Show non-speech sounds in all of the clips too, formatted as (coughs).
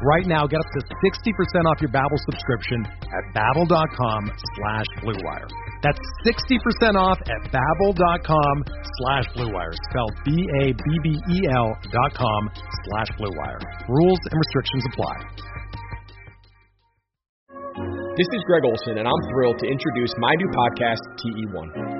Right now, get up to 60% off your Babbel subscription at babbel.com slash bluewire. That's 60% off at babbel.com slash bluewire. Spelled B-A-B-B-E-L dot com slash bluewire. Rules and restrictions apply. This is Greg Olson, and I'm thrilled to introduce my new podcast, TE1.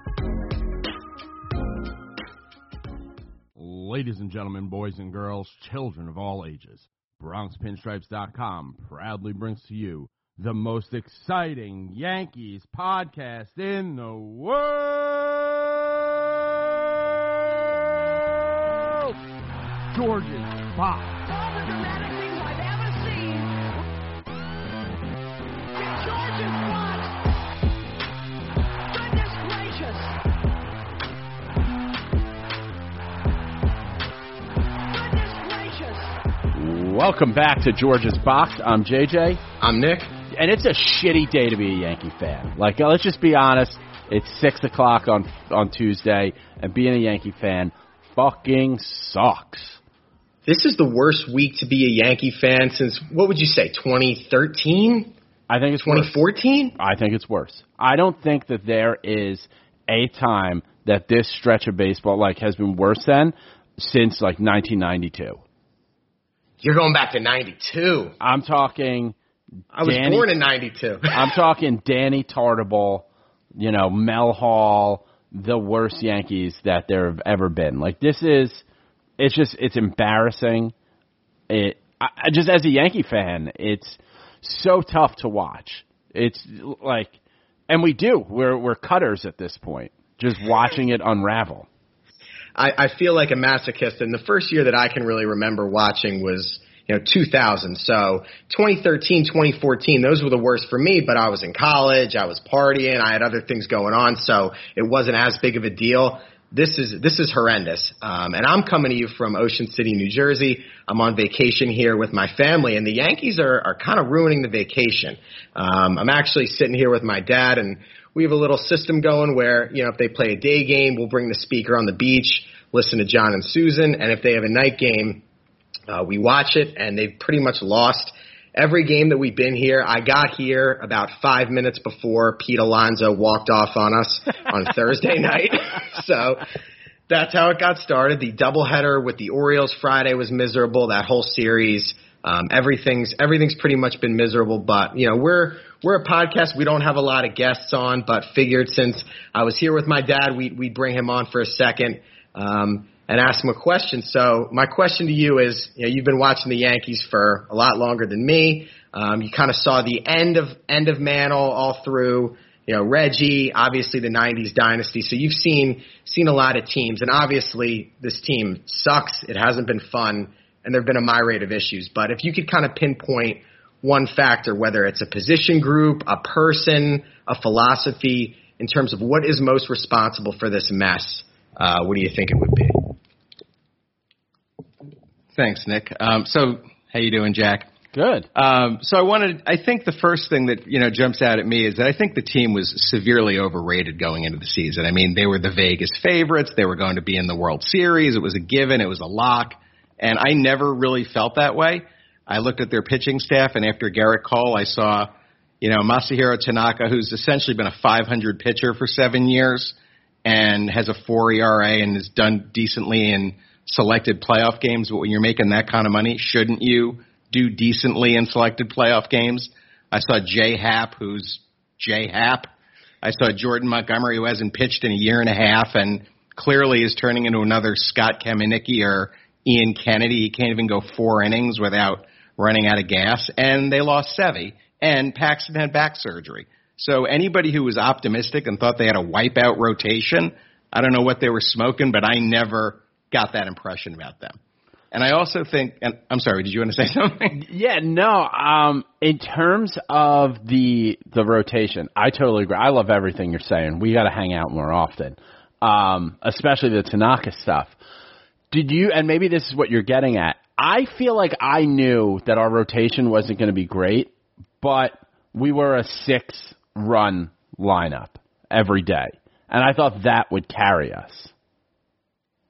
Ladies and gentlemen, boys and girls, children of all ages, BronxPinstripes.com proudly brings to you the most exciting Yankees podcast in the world. George's Box. Welcome back to George's Box. I'm JJ, I'm Nick. and it's a shitty day to be a Yankee fan. Like, uh, let's just be honest. It's six o'clock on on Tuesday, and being a Yankee fan fucking sucks. This is the worst week to be a Yankee fan since what would you say, 2013, I think it's 2014? I think it's worse. I don't think that there is a time that this stretch of baseball like has been worse than since like 1992. You're going back to 92. I'm talking. I was Danny- born in 92. (laughs) I'm talking Danny Tartabull, you know, Mel Hall, the worst Yankees that there have ever been. Like this is, it's just it's embarrassing. It I, I just as a Yankee fan, it's so tough to watch. It's like, and we do. We're we're cutters at this point, just watching it unravel. I, I feel like a masochist, and the first year that I can really remember watching was you know 2000. So 2013, 2014, those were the worst for me. But I was in college, I was partying, I had other things going on, so it wasn't as big of a deal. This is this is horrendous, um, and I'm coming to you from Ocean City, New Jersey. I'm on vacation here with my family, and the Yankees are are kind of ruining the vacation. Um, I'm actually sitting here with my dad, and we have a little system going where you know if they play a day game, we'll bring the speaker on the beach, listen to John and Suzyn, and if they have a night game, uh, we watch it, and they've pretty much lost every game that we've been here. I got here about five minutes before Pete Alonso walked off on us (laughs) on Thursday night. (laughs) so that's how it got started. The doubleheader with the Orioles Friday was miserable. That whole series, um, everything's everything's pretty much been miserable. But you know, we're we're a podcast. We don't have a lot of guests on, but figured since I was here with my dad, we we'd bring him on for a second. Um, and ask him a question. So my question to you is, you know, you've been watching the Yankees for a lot longer than me. Um, you kind of saw the end of end of Mantle all through, you know, Reggie, obviously the '90s dynasty. So you've seen seen a lot of teams, and obviously this team sucks. It hasn't been fun, and there've been a myriad of issues. But if you could kind of pinpoint one factor, whether it's a position group, a person, a philosophy, in terms of what is most responsible for this mess, uh, what do you think it would be? Thanks, Nick. Um, so, how you doing, Jack? Good. Um, so I wanted, I think the first thing that, you know, jumps out at me is that I think the team was severely overrated going into the season. I mean, they were the Vegas favorites. They were going to be in the World Series. It was a given. It was a lock. And I never really felt that way. I looked at their pitching staff and after Gerrit Cole, I saw, you know, Masahiro Tanaka, who's essentially been a 500 pitcher for seven years and has a four ERA and has done decently in selected playoff games. But when you're making that kind of money, shouldn't you do decently in selected playoff games. I saw Jay Happ, who's Jay Happ. I saw Jordan Montgomery, who hasn't pitched in a year and a half and clearly is turning into another Scott Kamieniecki or Ian Kennedy. He can't even go four innings without running out of gas. And they lost Sevy, and Paxton had back surgery. So anybody who was optimistic and thought they had a wipeout rotation, I don't know what they were smoking, but I never got that impression about them. And I also think, and I'm sorry, did you want to say (laughs) something? Yeah, no. Um, in terms of the the rotation, I totally agree. I love everything you're saying. We got to hang out more often, um, especially the Tanaka stuff. Did you? And maybe this is what you're getting at. I feel like I knew that our rotation wasn't going to be great, but we were a six run lineup every day, and I thought that would carry us.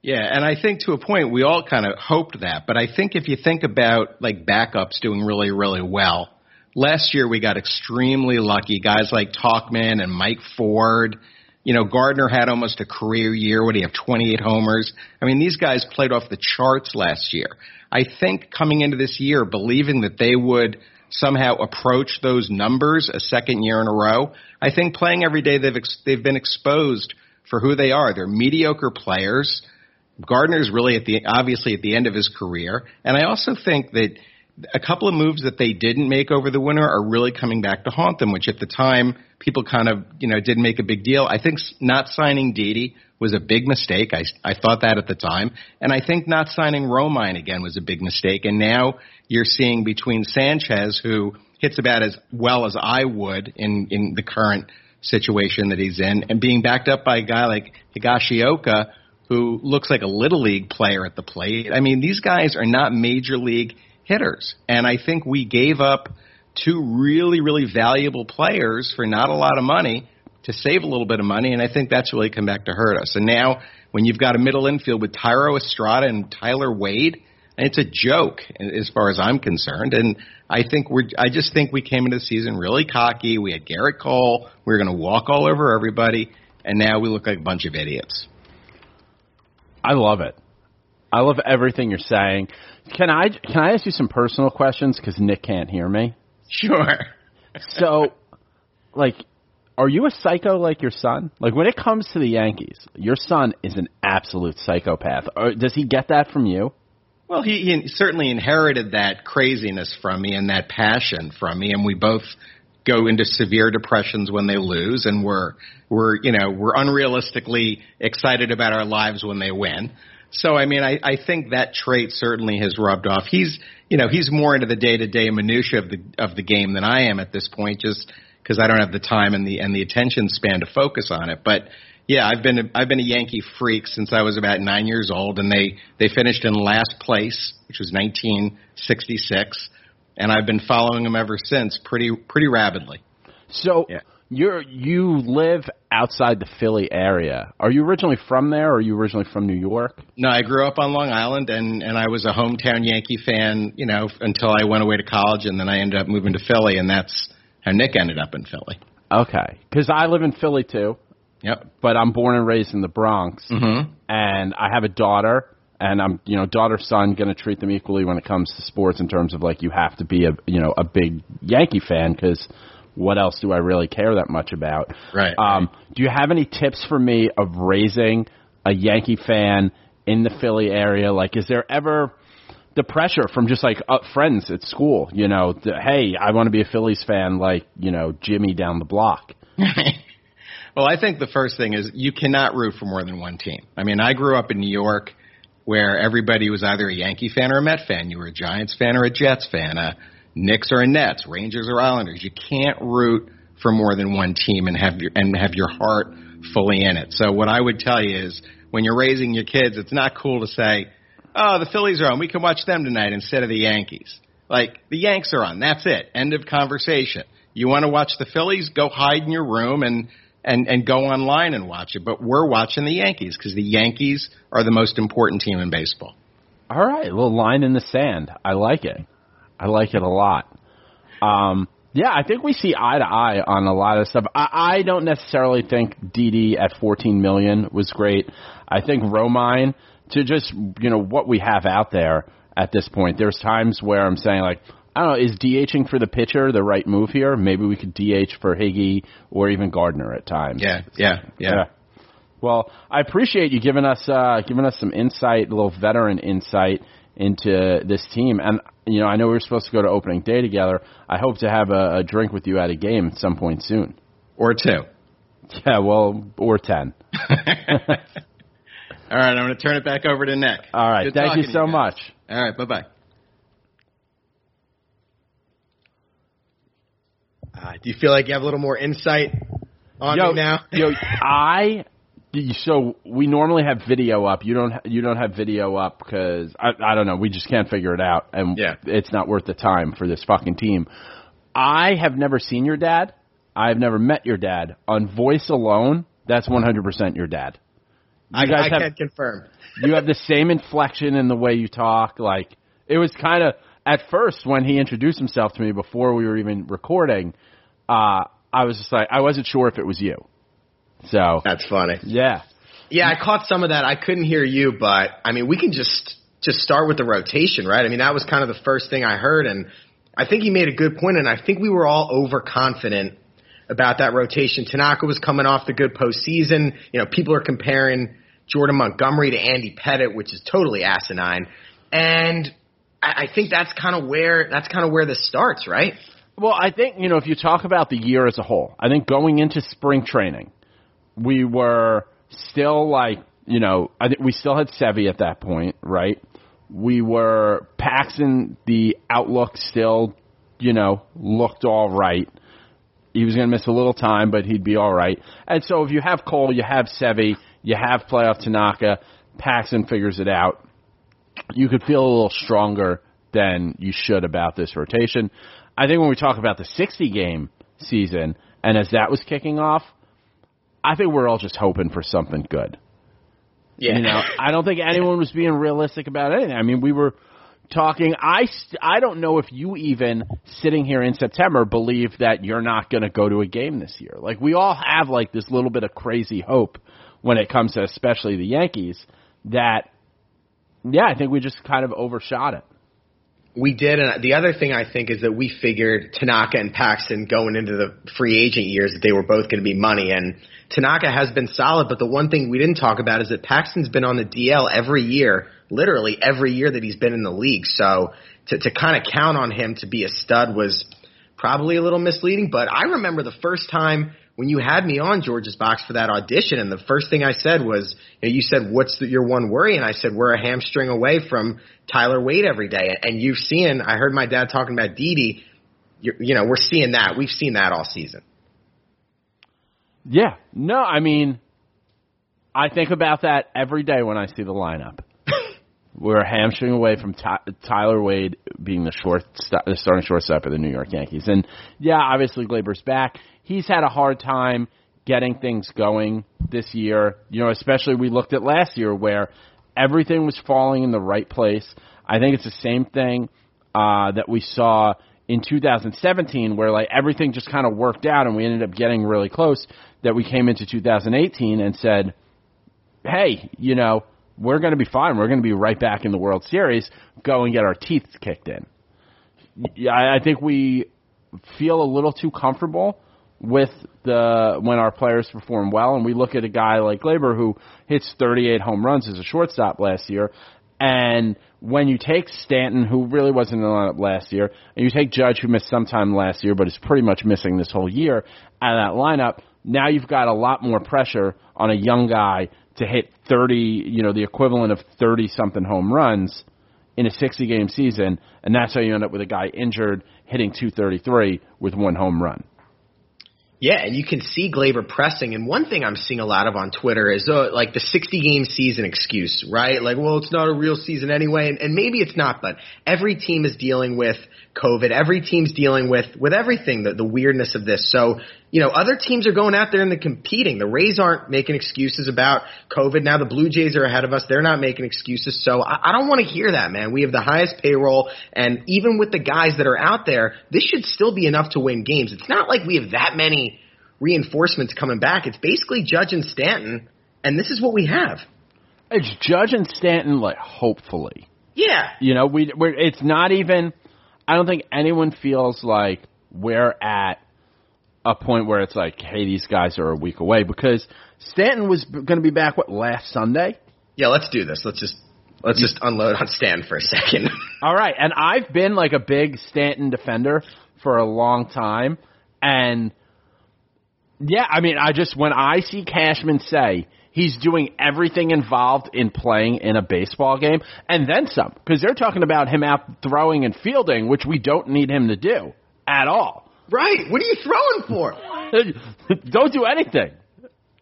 Yeah, and I think to a point we all kind of hoped that, but I think if you think about like backups doing really, really well, last year we got extremely lucky. Guys like Tauchman and Mike Ford. You know, Gardner had almost a career year. Would he have 28 homers? I mean, these guys played off the charts last year. I think coming into this year, believing that they would somehow approach those numbers a second year in a row, I think playing every day they've ex- they've been exposed for who they are. They're mediocre players Gardner's really at the obviously at the end of his career, and I also think that a couple of moves that they didn't make over the winter are really coming back to haunt them, which at the time people kind of you know didn't make a big deal. I think not signing Didi was a big mistake. I I thought that at the time, and I think not signing Romine again was a big mistake. And now you're seeing between Sanchez, who hits about as well as I would in in the current situation that he's in, and being backed up by a guy like Higashioka who looks like a little league player at the plate. I mean, these guys are not major league hitters. And I think we gave up two really, really valuable players for not a lot of money to save a little bit of money. And I think that's really come back to hurt us. And now when you've got a middle infield with Thairo Estrada and Tyler Wade, it's a joke as far as I'm concerned. And I think we're, I just think we came into the season really cocky. We had Gerrit Cole. We were going to walk all over everybody. And now we look like a bunch of idiots. I love it. I love everything you're saying. Can I can I ask you some personal questions because Nick can't hear me? Sure. (laughs) so, like, are you a psycho like your son? Like, when it comes to the Yankees, your son is an absolute psychopath. Or does he get that from you? Well, he, he certainly inherited that craziness from me and that passion from me, and we both go into severe depressions when they lose and we're we're you know we're unrealistically excited about our lives when they win so i mean i i think that trait certainly has rubbed off he's you know he's more into the day to day minutia of the of the game than i am at this point just because i don't have the time and the and the attention span to focus on it but yeah i've been a, i've been a yankee freak since i was about 9 years old and they they finished in last place which was 1966 and I've been following them ever since, pretty pretty rapidly. So Yeah. You're you live outside the Philly area. Are you originally from there, or are you originally from New York? No, I grew up on Long Island, and and I was a hometown Yankee fan, you know, until I went away to college, and then I ended up moving to Philly, and that's how Nick ended up in Philly. Okay, because I live in Philly too, Yep. but I'm born and raised in the Bronx, Mm-hmm. and I have a daughter. And I'm, you know, daughter son going to treat them equally when it comes to sports in terms of like you have to be a, you know, a big Yankee fan because what else do I really care that much about? Right, Um, do you have any tips for me of raising a Yankee fan in the Philly area? Like, is there ever the pressure from just like uh, friends at school? You know, the, hey, I want to be a Phillies fan, like you know Jimmy down the block. (laughs) Well, I think the first thing is you cannot root for more than one team. I mean, I grew up in New York where everybody was either a Yankee fan or a Met fan. You were a Giants fan or a Jets fan, a Knicks or a Nets, Rangers or Islanders. You can't root for more than one team and have your and have your heart fully in it. So what I would tell you is when you're raising your kids, it's not cool to say, "Oh, the Phillies are on. We can watch them tonight instead of the Yankees." Like the Yanks are on. That's it. End of conversation. You want to watch the Phillies? Go hide in your room and and and go online and watch it. But we're watching the Yankees because the Yankees are the most important team in baseball. All right, a little line in the sand. I like it. I like it a lot. Um, yeah, I think we see eye to eye on a lot of stuff. I, I don't necessarily think Didi at 14 million was great. I think Romine to just you know what we have out there at this point. There's times where I'm saying like, I don't know, is DHing for the pitcher the right move here? Maybe we could DH for Higgy or even Gardner at times. Yeah, yeah, yeah. Well, I appreciate you giving us uh, giving us some insight, a little veteran insight into this team. And you know, I know we were supposed to go to opening day together. I hope to have a, a drink with you at a game at some point soon. Or two. Yeah, well, or ten. (laughs) All right, I'm going to turn it back over to Nick. All right, Good thank you so guys. much. All right, bye bye. Uh, do you feel like you have a little more insight on yo, me now? yo, (laughs) I. So we normally have video up. You don't. You don't have video up because I. I don't know. We just can't figure it out, and Yeah. it's not worth the time for this fucking team. I have never seen your dad. I've never met your dad. On voice alone, that's 100% your dad. I, guys I have- can confirm. you have the same inflection in the way you talk. Like it was kind of at first when he introduced himself to me before we were even recording. Uh, I was just like, I wasn't sure if it was you. So That's funny. yeah, Yeah, I caught some of that. I couldn't hear you, but I mean, we can just just start with the rotation, right? I mean, that was kind of the first thing I heard, and I think he made a good point, and I think we were all overconfident about that rotation. Tanaka was coming off the good postseason. You know, people are comparing Jordan Montgomery to Andy Pettitte, which is totally asinine, and I, I think that's kind of where that's kind of where this starts, right? Well, I think, you know, if you talk about the year as a whole, I think going into spring training, we were still like, you know, I think we still had Sevy at that point, right? We were Paxton, the outlook still, you know, looked all right. He was going to miss a little time, but he'd be all right. And so if you have Cole, you have Sevy, you have playoff Tanaka, Paxton figures it out. You could feel a little stronger than you should about this rotation. I think when we talk about the 60 game season, and as that was kicking off, I think we're all just hoping for something good. Yeah. You know, I don't think anyone was being realistic about anything. I mean, we were talking. I I don't know if you even sitting here in September believe that you're not going to go to a game this year. Like we all have like this little bit of crazy hope when it comes to especially the Yankees. That yeah, I think we just kind of overshot it. We did, and the other thing I think is that we figured Tanaka and Paxton going into the free agent years that they were both going to be money, and Tanaka has been solid. But the one thing we didn't talk about is that Paxton's been on the DL every year, literally every year that he's been in the league. So to to kind of count on him to be a stud was probably a little misleading. But I remember the first time when you had me on George's box for that audition, and the first thing I said was, you, know, you said, "What's the, your one worry?" And I said, "We're a hamstring away from Tyler Wade every day." And you've seen, I heard my dad talking about Didi. You, you know, we're seeing that. We've seen that all season. Yeah. No, I mean, I think about that every day when I see the lineup. (laughs) We're a hamstring away from Ty- Tyler Wade being the short, the starting shortstop of the New York Yankees, and yeah, obviously Gleyber's back. He's had a hard time getting things going this year. You know, especially we looked at last year where everything was falling in the right place. I think it's the same thing uh, that we saw in 2017, where like everything just kind of worked out, and we ended up getting really close. That we came into 2018 and said, "Hey, you know, we're going to be fine. We're going to be right back in the World Series. Go and get our teeth kicked in." I think we feel a little too comfortable with the when our players perform well, and we look at a guy like Gleyber who hits 38 home runs as a shortstop last year, and when you take Stanton, who really wasn't in the lineup last year, and you take Judge, who missed some time last year, but is pretty much missing this whole year, out of that lineup, now you've got a lot more pressure on a young guy to hit 30, you know, the equivalent of 30 something home runs in a 60 game season, and that's how you end up with a guy injured hitting 233 with one home run. Yeah, and you can see Gleyber pressing. And one thing I'm seeing a lot of on Twitter is uh, like the 60 game season excuse, right? Like, well, it's not a real season anyway, and, and maybe it's not, but every team is dealing with COVID. Every team's dealing with with everything, the, the weirdness of this. So, you know, other teams are going out there and they're competing. The Rays aren't making excuses about COVID. Now the Blue Jays are ahead of us. They're not making excuses. So I, I don't want to hear that, man. We have the highest payroll, and even with the guys that are out there, this should still be enough to win games. It's not like we have that many reinforcements coming back. It's basically Judge and Stanton, and this is what we have. It's Judge and Stanton, like hopefully. Yeah. You know, we we're, it's not even. I don't think anyone feels like we're at a point where it's like, hey, these guys are a week away because Stanton was going to be back what last Sunday. Yeah, let's do this. Let's just let's just unload on Stanton for a second. (laughs) All right, and I've been like a big Stanton defender for a long time, and yeah, I mean, I just when I see Cashman say he's doing everything involved in playing in a baseball game, and then some, because they're talking about him out throwing and fielding, which we don't need him to do at all. Right. What are you throwing for? (laughs) don't do anything.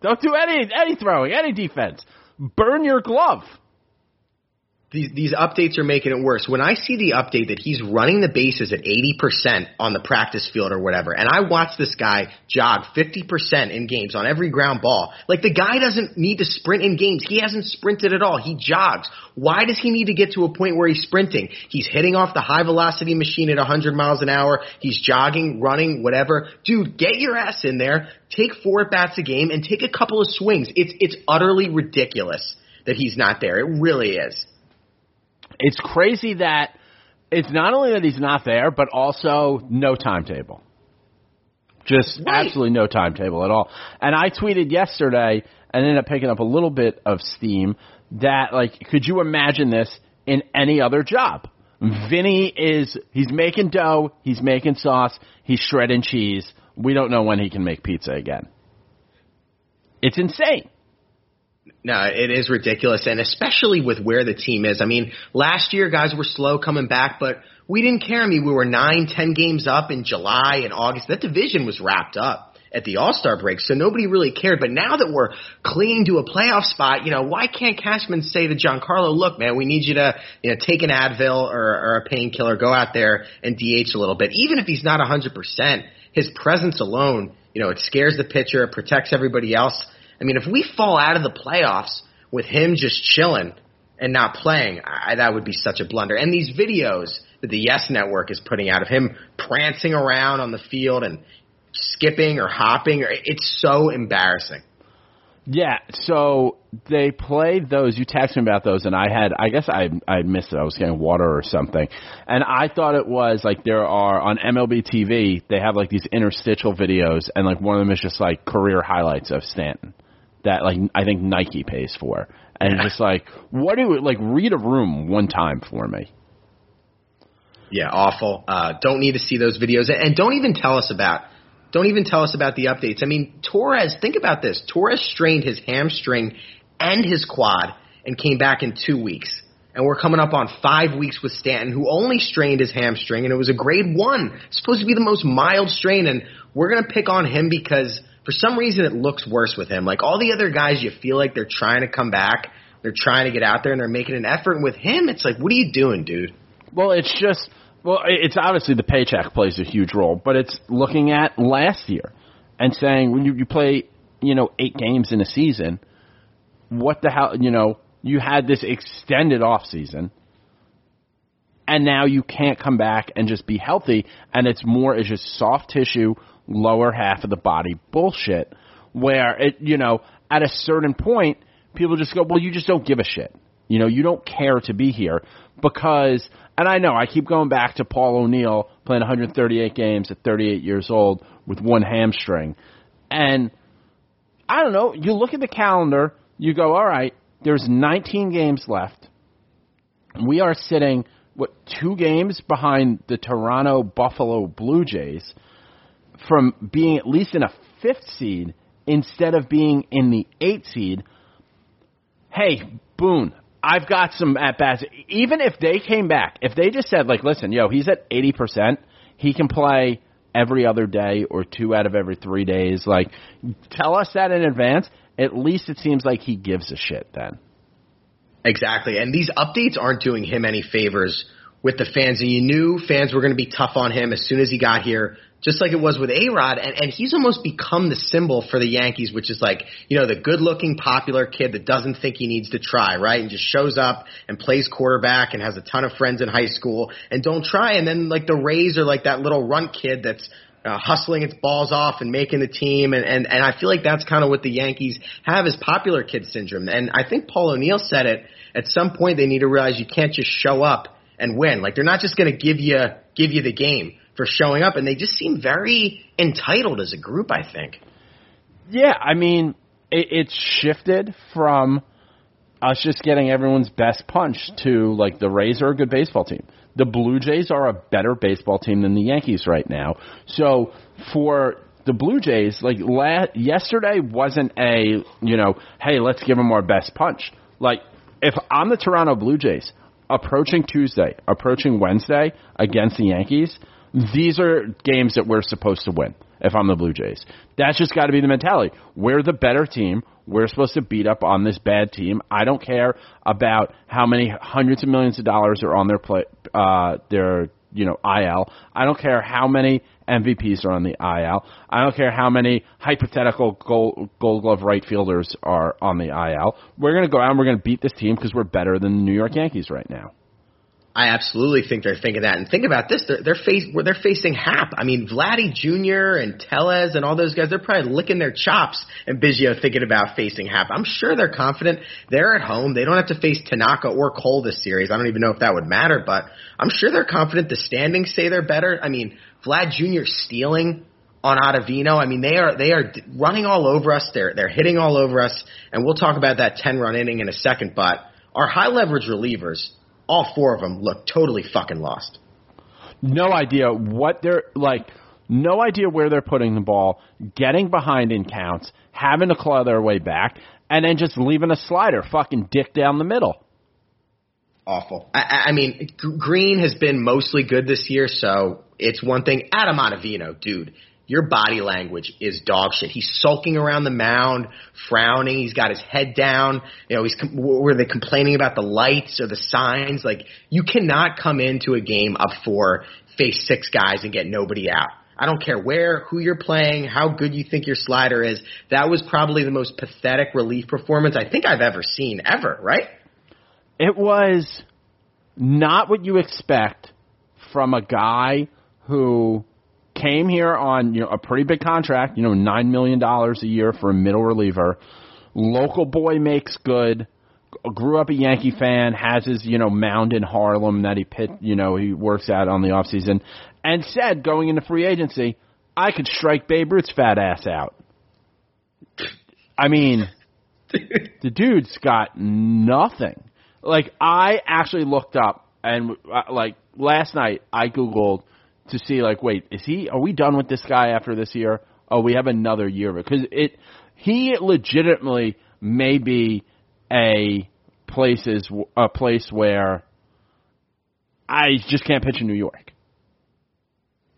Don't do any any throwing, any defense. Burn your glove. These these updates are making it worse. When I see the update that he's running the bases at 80% on the practice field or whatever, and I watch this guy jog 50% in games on every ground ball, like the guy doesn't need to sprint in games. He hasn't sprinted at all. He jogs. Why does he need to get to a point where he's sprinting? He's hitting off the high velocity machine at 100 miles an hour. He's jogging, running, whatever. Dude, get your ass in there. Take four at bats a game and take a couple of swings. It's it's utterly ridiculous that he's not there. It really is. It's crazy that it's not only that he's not there, but also no timetable. Just Right. absolutely no timetable at all. And I tweeted yesterday and ended up picking up a little bit of steam that like could you imagine this in any other job? Vinny is he's making dough, he's making sauce, he's shredding cheese. We don't know when he can make pizza again. It's insane. No, it is ridiculous, and especially with where the team is. I mean, last year guys were slow coming back, but we didn't care. I mean, we were nine, ten games up in July and August. That division was wrapped up at the All Star break, so nobody really cared. But now that we're clinging to a playoff spot, you know, why can't Cashman say to Giancarlo, "Look, man, we need you to, you know, take an Advil or, or a painkiller, go out there and DH a little bit, even if he's not a hundred percent. His presence alone, you know, it scares the pitcher, it protects everybody else." I mean, if we fall out of the playoffs with him just chilling and not playing, I, that would be such a blunder. And these videos that the Yes Network is putting out of him prancing around on the field and skipping or hopping, it's so embarrassing. Yeah, so they played those. You texted me about those, and I had, I guess I I missed it. I was getting water or something, and I thought it was like there are on MLB TV. They have like these interstitial videos, and like one of them is just like career highlights of Stanton that like I think Nike pays for, and it's just like what do like read a room one time for me. Yeah, awful. Uh, don't need to see those videos, and don't even tell us about. Don't even tell us about the updates. I mean, Torres. Think about this. Torres strained his hamstring and his quad and came back in two weeks. And we're coming up on five weeks with Stanton, who only strained his hamstring, and it was a grade one. Supposed to be the most mild strain, and we're gonna pick on him because for some reason it looks worse with him. Like all the other guys, you feel like they're trying to come back, they're trying to get out there, and they're making an effort. And with him, it's like, what are you doing, dude? Well, it's just well, it's obviously the paycheck plays a huge role, but it's looking at last year and saying when you, you play, you know, eight games in a season, what the hell, you know, you had this extended off season, and now you can't come back and just be healthy, and it's more it's just soft tissue, lower half of the body bullshit, where it, you know, at a certain point, people just go, well, you just don't give a shit. You know, you don't care to be here because, and I know I keep going back to Paul O'Neill playing 138 games at 38 years old with one hamstring. And I don't know, you look at the calendar, you go, all right, there's 19 games left. We are sitting, what, two games behind the Toronto Buffalo Blue Jays from being at least in a fifth seed instead of being in the eighth seed. Hey, Boone, I've got some at bats. Even if they came back, if they just said like, listen, yo, he's at eighty percent, he can play every other day or two out of every three days. Like, tell us that in advance. At least it seems like he gives a shit then. Exactly. And these updates aren't doing him any favors with the fans. And you knew fans were going to be tough on him as soon as he got here, just like it was with A-Rod. And, and he's almost become the symbol for the Yankees, which is like, you know, the good looking, popular kid that doesn't think he needs to try, right? And just shows up and plays quarterback and has a ton of friends in high school and don't try. And then like the Rays are like that little runt kid that's uh, hustling its balls off and making the team. And, and, and I feel like that's kind of what the Yankees have is popular kid syndrome. And I think Paul O'Neill said it at some point they need to realize you can't just show up and win. Like they're not just going to give you, give you the game for showing up. And they just seem very entitled as a group, I think. Yeah, I mean, it, it's shifted from us just getting everyone's best punch to like the Rays are a good baseball team. The Blue Jays are a better baseball team than the Yankees right now. So for the Blue Jays, like la- yesterday wasn't a you know, hey, let's give them our best punch. Like if I'm the Toronto Blue Jays approaching Tuesday, approaching Wednesday against the Yankees, these are games that we're supposed to win. If I'm the Blue Jays, that's just got to be the mentality. We're the better team. We're supposed to beat up on this bad team. I don't care about how many hundreds of millions of dollars are on their play, uh, their you know IL. I don't care how many MVPs are on the IL. I don't care how many hypothetical gold, gold glove right fielders are on the IL. We're going to go out and we're going to beat this team because we're better than the New York Yankees right now. I absolutely think they're thinking that. And think about this: they're they're, face, they're facing Hap. I mean, Vladdy Jr. and Tellez and all those guys. They're probably licking their chops. And Biggio thinking about facing Hap. I'm sure they're confident. They're at home. They don't have to face Tanaka or Cole this series. I don't even know if that would matter, but I'm sure they're confident. The standings say they're better. I mean, Vlad Jr. stealing on Ottavino. I mean, they are they are running all over us. They're they're hitting all over us. And we'll talk about that 10 run inning in a second. But our high leverage relievers all four of them look totally fucking lost. No idea what they're like. No idea where they're putting the ball, getting behind in counts, having to claw their way back, and then just leaving a slider fucking dick down the middle. Awful. I, I mean, Green has been mostly good this year, so it's one thing. Adam Ottavino, dude, your body language is dog shit. He's sulking around the mound, frowning. He's got his head down. You know, he's were they complaining about the lights or the signs? Like you cannot come into a game up four, face six guys and get nobody out. I don't care where, who you're playing, how good you think your slider is. That was probably the most pathetic relief performance I think I've ever seen ever, right? It was not what you expect from a guy who came here on you know a pretty big contract, you know, nine million dollars a year for a middle reliever. Local boy makes good. Grew up a Yankee fan, has his you know mound in Harlem that he pit you know he works at on the off season, and said going into free agency, I could strike Babe Ruth's fat ass out. I mean, (laughs) the dude's got nothing. Like I actually looked up and uh, like last night I googled to see like, wait, is he? Are we done with this guy after this year? Oh, we have another year because it. He legitimately may be a places a place where I just can't pitch in New York.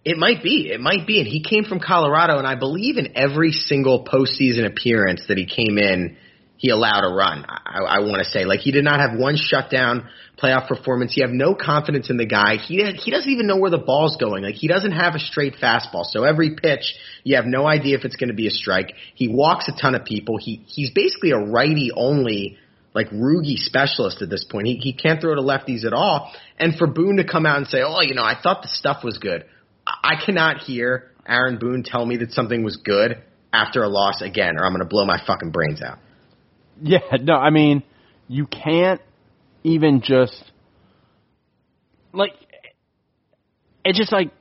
It might be. It might be. And he came from Colorado, and I believe in every single postseason appearance that he came in, he allowed a run. I, I want to say, like he did not have one shutdown playoff performance. You have no confidence in the guy. He he doesn't even know where the ball's going. Like he doesn't have a straight fastball. So every pitch, you have no idea if it's going to be a strike. He walks a ton of people. He he's basically a righty only like ROOGY specialist at this point. He he can't throw to lefties at all. And for Boone to come out and say, "Oh, you know, I thought the stuff was good." I cannot hear Aaron Boone tell me that something was good after a loss again, or I'm going to blow my fucking brains out. (laughs) Yeah, no, I mean, you can't even just like it's just like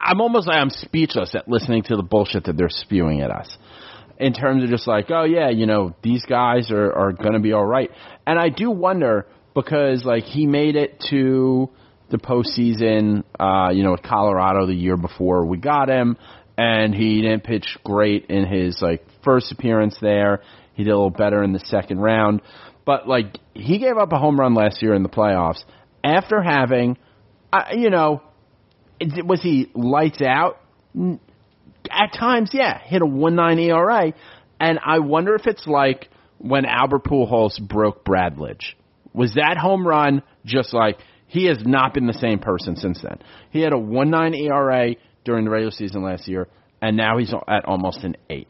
I'm almost like I'm speechless at listening to the bullshit that they're spewing at us. In terms of just like, oh yeah, you know, these guys are are going to be all right. And I do wonder because like he made it to the postseason, uh, you know, with Colorado the year before we got him, and he didn't pitch great in his like first appearance there. He did a little better in the second round, but like he gave up a home run last year in the playoffs after having, uh, you know, was he lights out at times, yeah, hit a one nine ERA, and I wonder if it's like when Albert Pujols broke Brad Lidge. Was that home run just like he has not been the same person since then? He had a one nine ERA during the regular season last year, and now he's at almost an eight.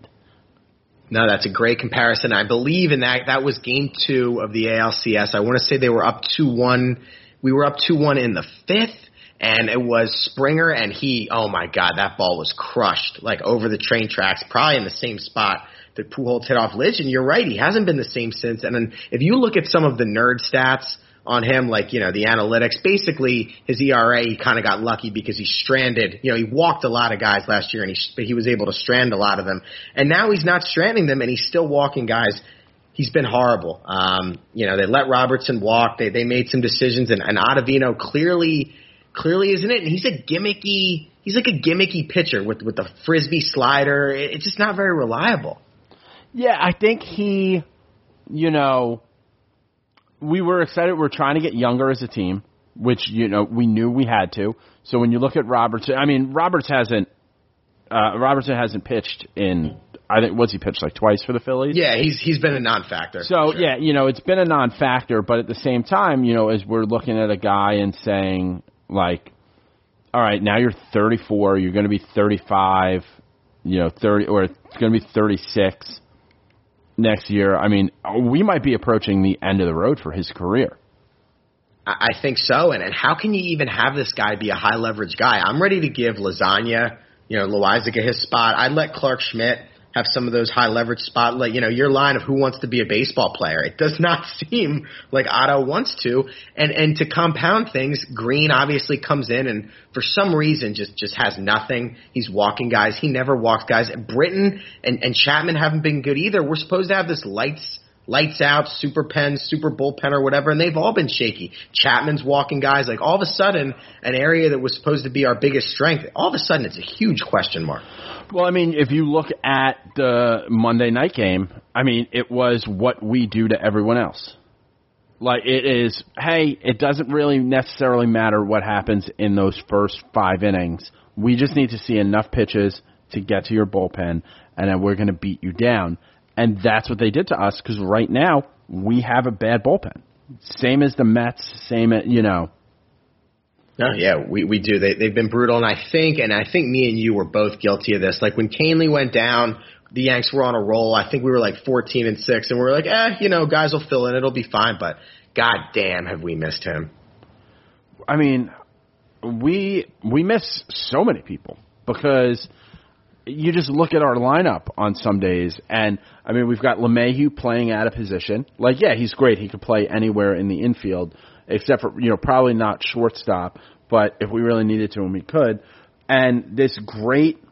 No, that's a great comparison. I believe in that. That was game two of the ALCS. I want to say they were up two one. We were up two one in the fifth, and it was Springer, and he. Oh my God, that ball was crushed like over the train tracks, probably in the same spot that Pujols hit off Lidge. And you're right, he hasn't been the same since. And then if you look at some of the nerd stats on him, like, you know, the analytics. Basically, his ERA, he kind of got lucky because he stranded, you know, he walked a lot of guys last year and he, but he was able to strand a lot of them. And now he's not stranding them and he's still walking guys. He's been horrible. Um, you know, they let Robertson walk. They, they made some decisions and, and Ottavino clearly, clearly isn't it. And he's a gimmicky, he's like a gimmicky pitcher with, with the frisbee slider. It, it's just not very reliable. Yeah, I think he, you know, we were excited. We're trying to get younger as a team, which you know we knew we had to. So when you look at Robertson, I mean Roberts hasn't uh, Robertson hasn't pitched in. I think what's he pitched like twice for the Phillies? Yeah, he's he's been a non-factor. So sure. yeah, you know it's been a non-factor, but at the same time, you know, as we're looking at a guy and saying like, all right, now you're 34, you're going to be 35, you know, 30 or it's going to be 36 next year, I mean, we might be approaching the end of the road for his career. I think so. And, and how can you even have this guy be a high leverage guy? I'm ready to give Lasagna, you know, Loaisiga his spot. I'd let Clark Schmidt have some of those high leverage spot, like, you know, your line of who wants to be a baseball player. It does (laughs) not seem like Otto wants to. And, and to compound things, Green obviously comes in and for some reason just, just has nothing. He's walking guys. He never walks guys. Britton and, and Chapman haven't been good either. We're supposed to have this lights, lights out, super pen, super bullpen or whatever, and they've all been shaky. Chapman's walking guys. Like all of a sudden, an area that was supposed to be our biggest strength, all of a sudden it's a huge question mark. Well, I mean, if you look at the Monday night game, I mean, it was what we do to everyone else. Like it is, hey, it doesn't really necessarily matter what happens in those first five innings. We just need to see enough pitches to get to your bullpen, and then we're going to beat you down. And that's what they did to us because right now we have a bad bullpen. Same as the Mets, same as, you know. No, yeah, we, we do. They, they've been brutal. And I think, and I think me and you were both guilty of this. Like when Kahnle went down, the Yanks were on a roll. I think we were like 14 and 6 and we were like, eh, you know, guys will fill in. It'll be fine. But god damn, have we missed him. I mean, we, we miss so many people because you just look at our lineup on some days, and I mean, we've got LeMahieu playing out of position. Like, yeah, he's great. He could play anywhere in the infield, except for you know probably not shortstop. But if we really needed to, and we could, and this great,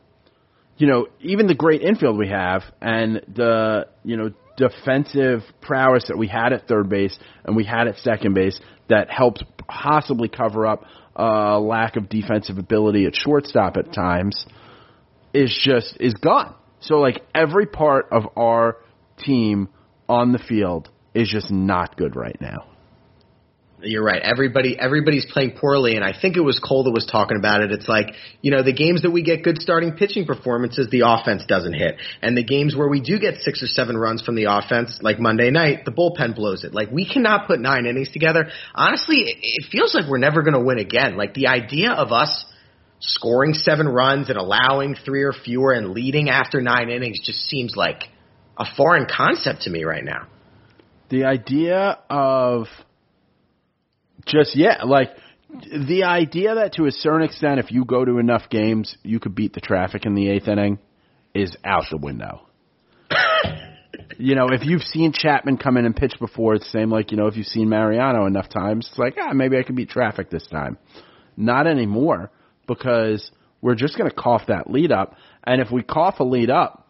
you know, even the great infield we have, and the you know defensive prowess that we had at third base and we had at second base that helped possibly cover up a lack of defensive ability at shortstop at times is just is gone. So like every part of our team on the field is just not good right now. You're right. Everybody, everybody's playing poorly, and I think it was Cole that was talking about it. It's like, you know, the games that we get good starting pitching performances, the offense doesn't hit, and the games where we do get six or seven runs from the offense, like Monday night, the bullpen blows it. Like we cannot put nine innings together. Honestly, it, it feels like we're never going to win again. Like the idea of us scoring seven runs and allowing three or fewer and leading after nine innings just seems like a foreign concept to me right now. The idea of just yeah, like the idea that to a certain extent, if you go to enough games, you could beat the traffic in the eighth inning, is out the window. (coughs) you know, if you've seen Chapman come in and pitch before, it's the same like you know if you've seen Mariano enough times, it's like ah maybe I can beat traffic this time. Not anymore because we're just going to cough that lead up, and if we cough a lead up,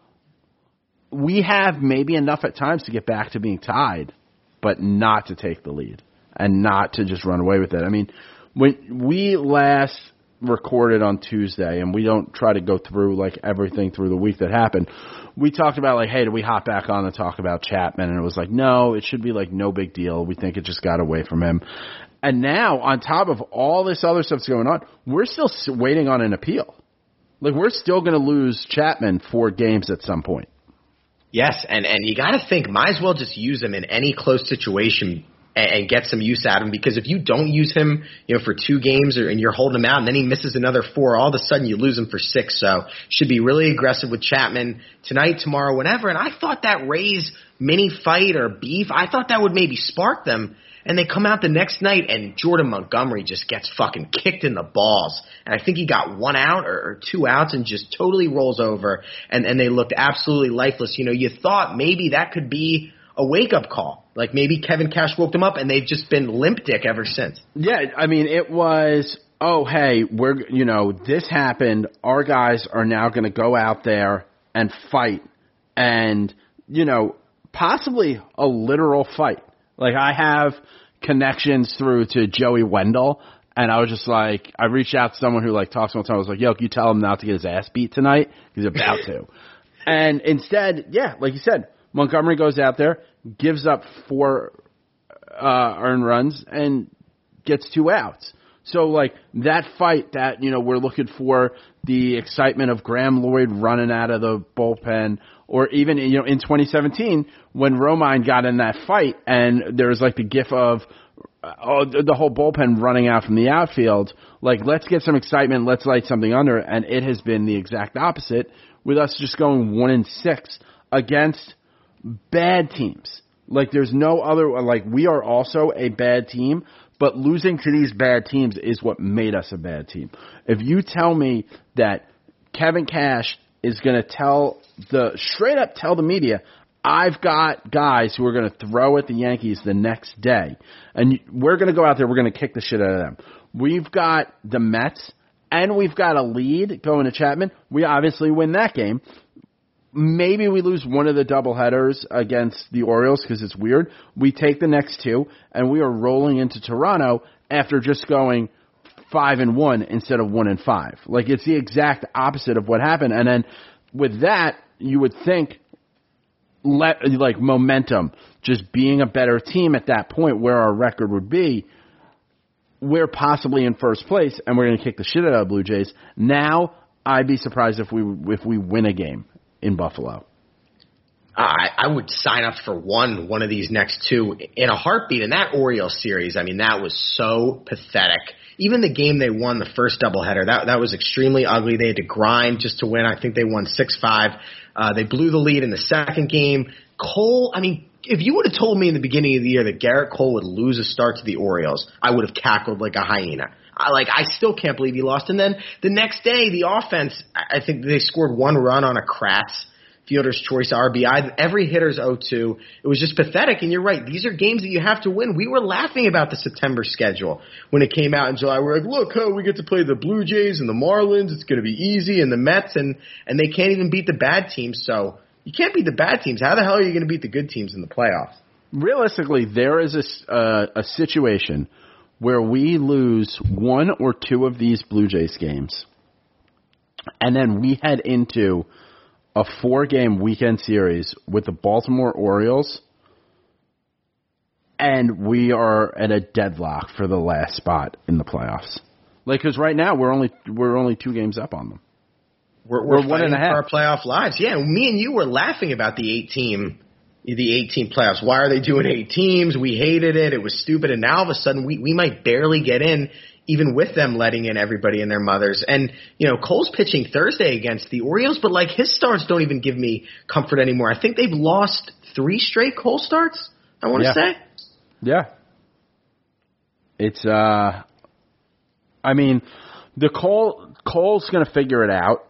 we have maybe enough at times to get back to being tied, but not to take the lead and not to just run away with it. I mean, when we last recorded on Tuesday, and we don't try to go through like everything through the week that happened. We talked about like, hey, do we hop back on and talk about Chapman? And it was like, no, it should be like no big deal. We think it just got away from him. And now, on top of all this other stuff that's going on, we're still waiting on an appeal. Like we're still going to lose Chapman four games at some point. Yes, and and you got to think, might as well just use him in any close situation and, and get some use out of him because if you don't use him, you know, for two games or and you're holding him out and then he misses another four, all of a sudden you lose him for six. So should be really aggressive with Chapman tonight, tomorrow, whenever. And I thought that Rays mini fight or beef, I thought that would maybe spark them. And they come out the next night and Jordan Montgomery just gets fucking kicked in the balls. And I think he got one out or, or two outs and just totally rolls over and, and they looked absolutely lifeless. You know, you thought maybe that could be a wake up call. Like maybe Kevin Cash woke them up and they've just been limp dick ever since. Yeah, I mean, it was, oh, hey, we're, you know, this happened. Our guys are now going to go out there and fight and, you know, possibly a literal fight. Like I have connections through to Joey Wendle and I was just like, I reached out to someone who like talks all the time. I was like, yo, can you tell him not to get his ass beat tonight? He's about to. (laughs) and instead, yeah, like you said, Montgomery goes out there, gives up four uh, earned runs, and gets two outs. So like that fight that you know we're looking for the excitement of Graeme Lloyd running out of the bullpen, or even you know in 2017 when Romine got in that fight and there was like the gif of oh, the whole bullpen running out from the outfield. Like let's get some excitement, let's light something under, and it has been the exact opposite with us just going one and six against bad teams. Like there's no other like we are also a bad team, but losing to these bad teams is what made us a bad team. If you tell me that Kevin Cash is going to tell the straight up tell the media, I've got guys who are going to throw at the Yankees the next day, and we're going to go out there, we're going to kick the shit out of them. We've got the Mets, and we've got a lead going to Chapman. We obviously win that game maybe we lose one of the double headers against the Orioles because it's weird. We take the next two, and we are rolling into Toronto after just going five and one instead of one and five. Like it's the exact opposite of what happened. And then with that, you would think let like momentum, just being a better team at that point where our record would be. We're possibly in first place, and we're going to kick the shit out of the Blue Jays. Now, I'd be surprised if we if we win a game in Buffalo? I, I would sign up for one one of these next two in a heartbeat. And that Orioles series, I mean, that was so pathetic. Even the game they won, the first doubleheader, that that was extremely ugly. They had to grind just to win. I think they won six five. Uh, they blew the lead in the second game. Cole, I mean, if you would have told me in the beginning of the year that Gerrit Cole would lose a start to the Orioles, I would have cackled like a hyena. I, like I still can't believe he lost. And then the next day, the offense, I think they scored one run on a Kratz fielder's choice RBI. Every hitter's 0-2. It was just pathetic. And you're right; these are games that you have to win. We were laughing about the September schedule when it came out in July. We're like, look, how we get to play the Blue Jays and the Marlins. It's going to be easy, and the Mets, and and they can't even beat the bad teams. So you can't beat the bad teams. How the hell are you going to beat the good teams in the playoffs? Realistically, there is a uh, a situation where we lose one or two of these Blue Jays games, and then we head into a four game weekend series with the Baltimore Orioles, and we are at a deadlock for the last spot in the playoffs. Like, because right now we're only we're only two games up on them. We're, we're, we're one and a half for our playoff lives. Yeah, me and you were laughing about the eight team the 18 playoffs. Why are they doing eight teams? We hated it. It was stupid. And now all of a sudden we, we might barely get in even with them letting in everybody and their mothers. And, you know, Cole's pitching Thursday against the Orioles, but like his starts don't even give me comfort anymore. I think they've lost three straight Cole starts, I want to yeah. say. Yeah. It's, uh, I mean, the Cole, Cole's going to figure it out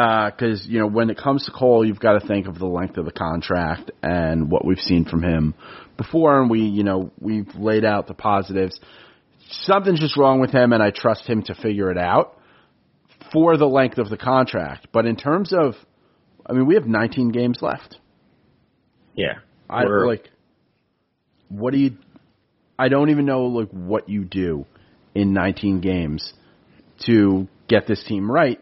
because uh, you know when it comes to Cole, you've got to think of the length of the contract and what we've seen from him before, and we you know we've laid out the positives. Something's just wrong with him, and I trust him to figure it out for the length of the contract. But in terms of, I mean, we have 19 games left. Yeah, I like. What do you? I don't even know like what you do in 19 games to get this team right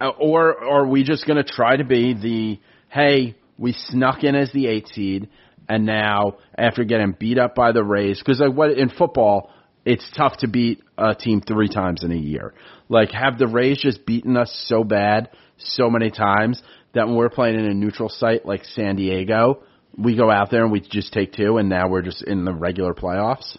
Uh, or are we just going to try to be the hey, we snuck in as the eight seed, and now after getting beat up by the Rays, because like what in football, it's tough to beat a team three times in a year. Like, have the Rays just beaten us so bad so many times that when we're playing in a neutral site like San Diego, we go out there and we just take two, and now we're just in the regular playoffs?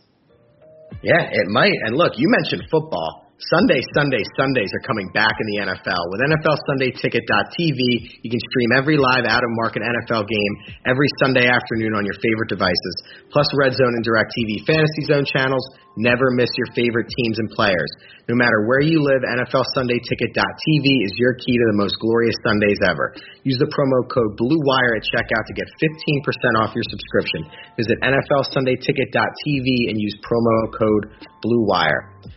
Yeah, it might. And look, you mentioned football. Sunday, Sunday, Sundays are coming back in the NFL. With NFL Sunday NFLSundayTicket.tv, you can stream every live out-of-market NFL game every Sunday afternoon on your favorite devices. Plus Red Zone and DirecTV Fantasy Zone channels. Never miss your favorite teams and players. No matter where you live, NFL Sunday NFLSundayTicket.tv is your key to the most glorious Sundays ever. Use the promo code BLUEWIRE at checkout to get 15% off your subscription. Visit NFLSundayTicket.tv and use promo code BLUEWIRE.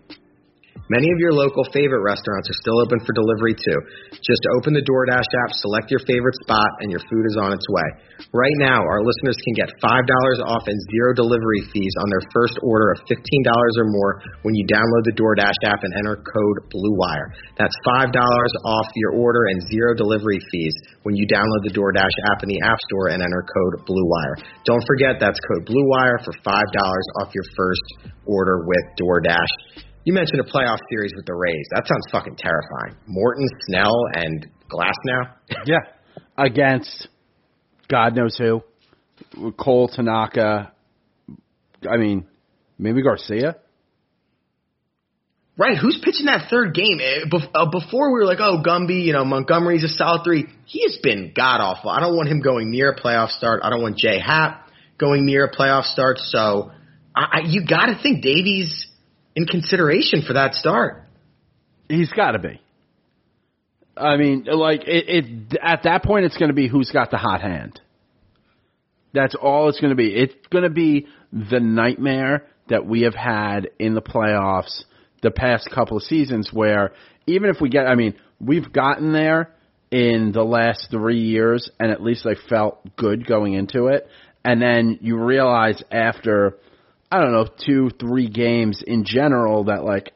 Many of your local favorite restaurants are still open for delivery too. Just open the DoorDash app, select your favorite spot, and your food is on its way. Right now, our listeners can get $5 off and zero delivery fees on their first order of $15 or more when you download the DoorDash app and enter code BLUEWIRE. That's $5 off your order and zero delivery fees when you download the DoorDash app in the App Store and enter code BLUEWIRE. Don't forget that's code BLUEWIRE for $5 off your first order with DoorDash. You mentioned a playoff series with the Rays. That sounds fucking terrifying. Morton, Snell, and Glass now. (laughs) Yeah. Against God knows who. Cole Tanaka. I mean, maybe Garcia. Right, who's pitching that third game? Eh, bef- uh, Before we were like, oh, Gumby, you know, Montgomery's a solid three. He has been god awful. I don't want him going near a playoff start. I don't want Jay Happ going near a playoff start. So I, I, you got to think Deivi's in consideration for that start. He's got to be. I mean, like it, it at that point, it's going to be who's got the hot hand. That's all it's going to be. It's going to be the nightmare that we have had in the playoffs the past couple of seasons, where even if we get, I mean, we've gotten there in the last three years, and at least I felt good going into it, and then you realize after. I don't know, two, three games in general that like,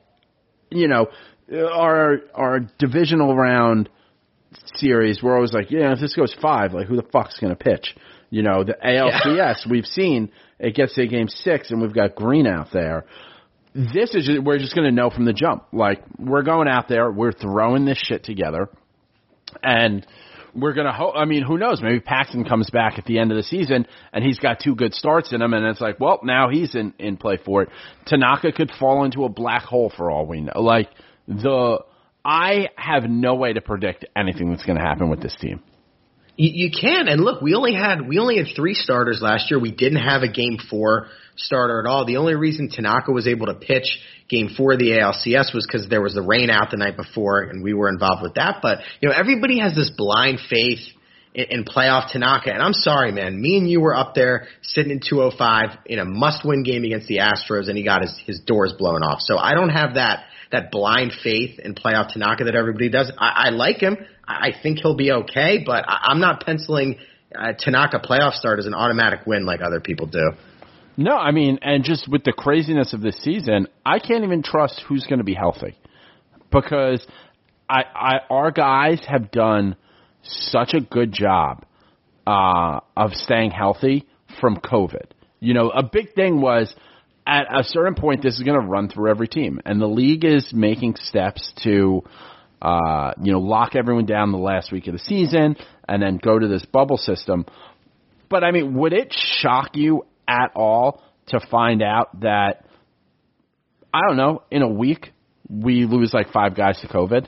you know, our our divisional round series, we're always like, yeah, if this goes five, like who the fuck's gonna pitch? You know, the ALCS we've seen it gets to game six and we've got Green out there. This is just, we're just gonna know from the jump. Like we're going out there, we're throwing this shit together, and we're gonna hope. I mean, who knows? Maybe Paxton comes back at the end of the season and he's got two good starts in him, and it's like, well, now he's in in play for it. Tanaka could fall into a black hole for all we know. Like the, I have no way to predict anything that's going to happen with this team. You, you can, and look, we only had we only had three starters last year. We didn't have a game four starter at all. The only reason Tanaka was able to pitch game four of the ALCS was because there was the rain out the night before, and we were involved with that. But you know, everybody has this blind faith in, in playoff Tanaka, and I'm sorry, man. Me and you were up there sitting in 205 in a must-win game against the Astros, and he got his his doors blown off. So I don't have that that blind faith in playoff Tanaka that everybody does. I, I like him. I, I think he'll be okay, but I, I'm not penciling uh, Tanaka playoff start as an automatic win like other people do. No, I mean, and just with the craziness of this season, I can't even trust who's going to be healthy because I, I our guys have done such a good job uh, of staying healthy from COVID. You know, a big thing was at a certain point this is going to run through every team, and the league is making steps to. Uh, you know, lock everyone down the last week of the season and then go to this bubble system. But I mean, would it shock you at all to find out that I don't know in a week we lose like five guys to COVID?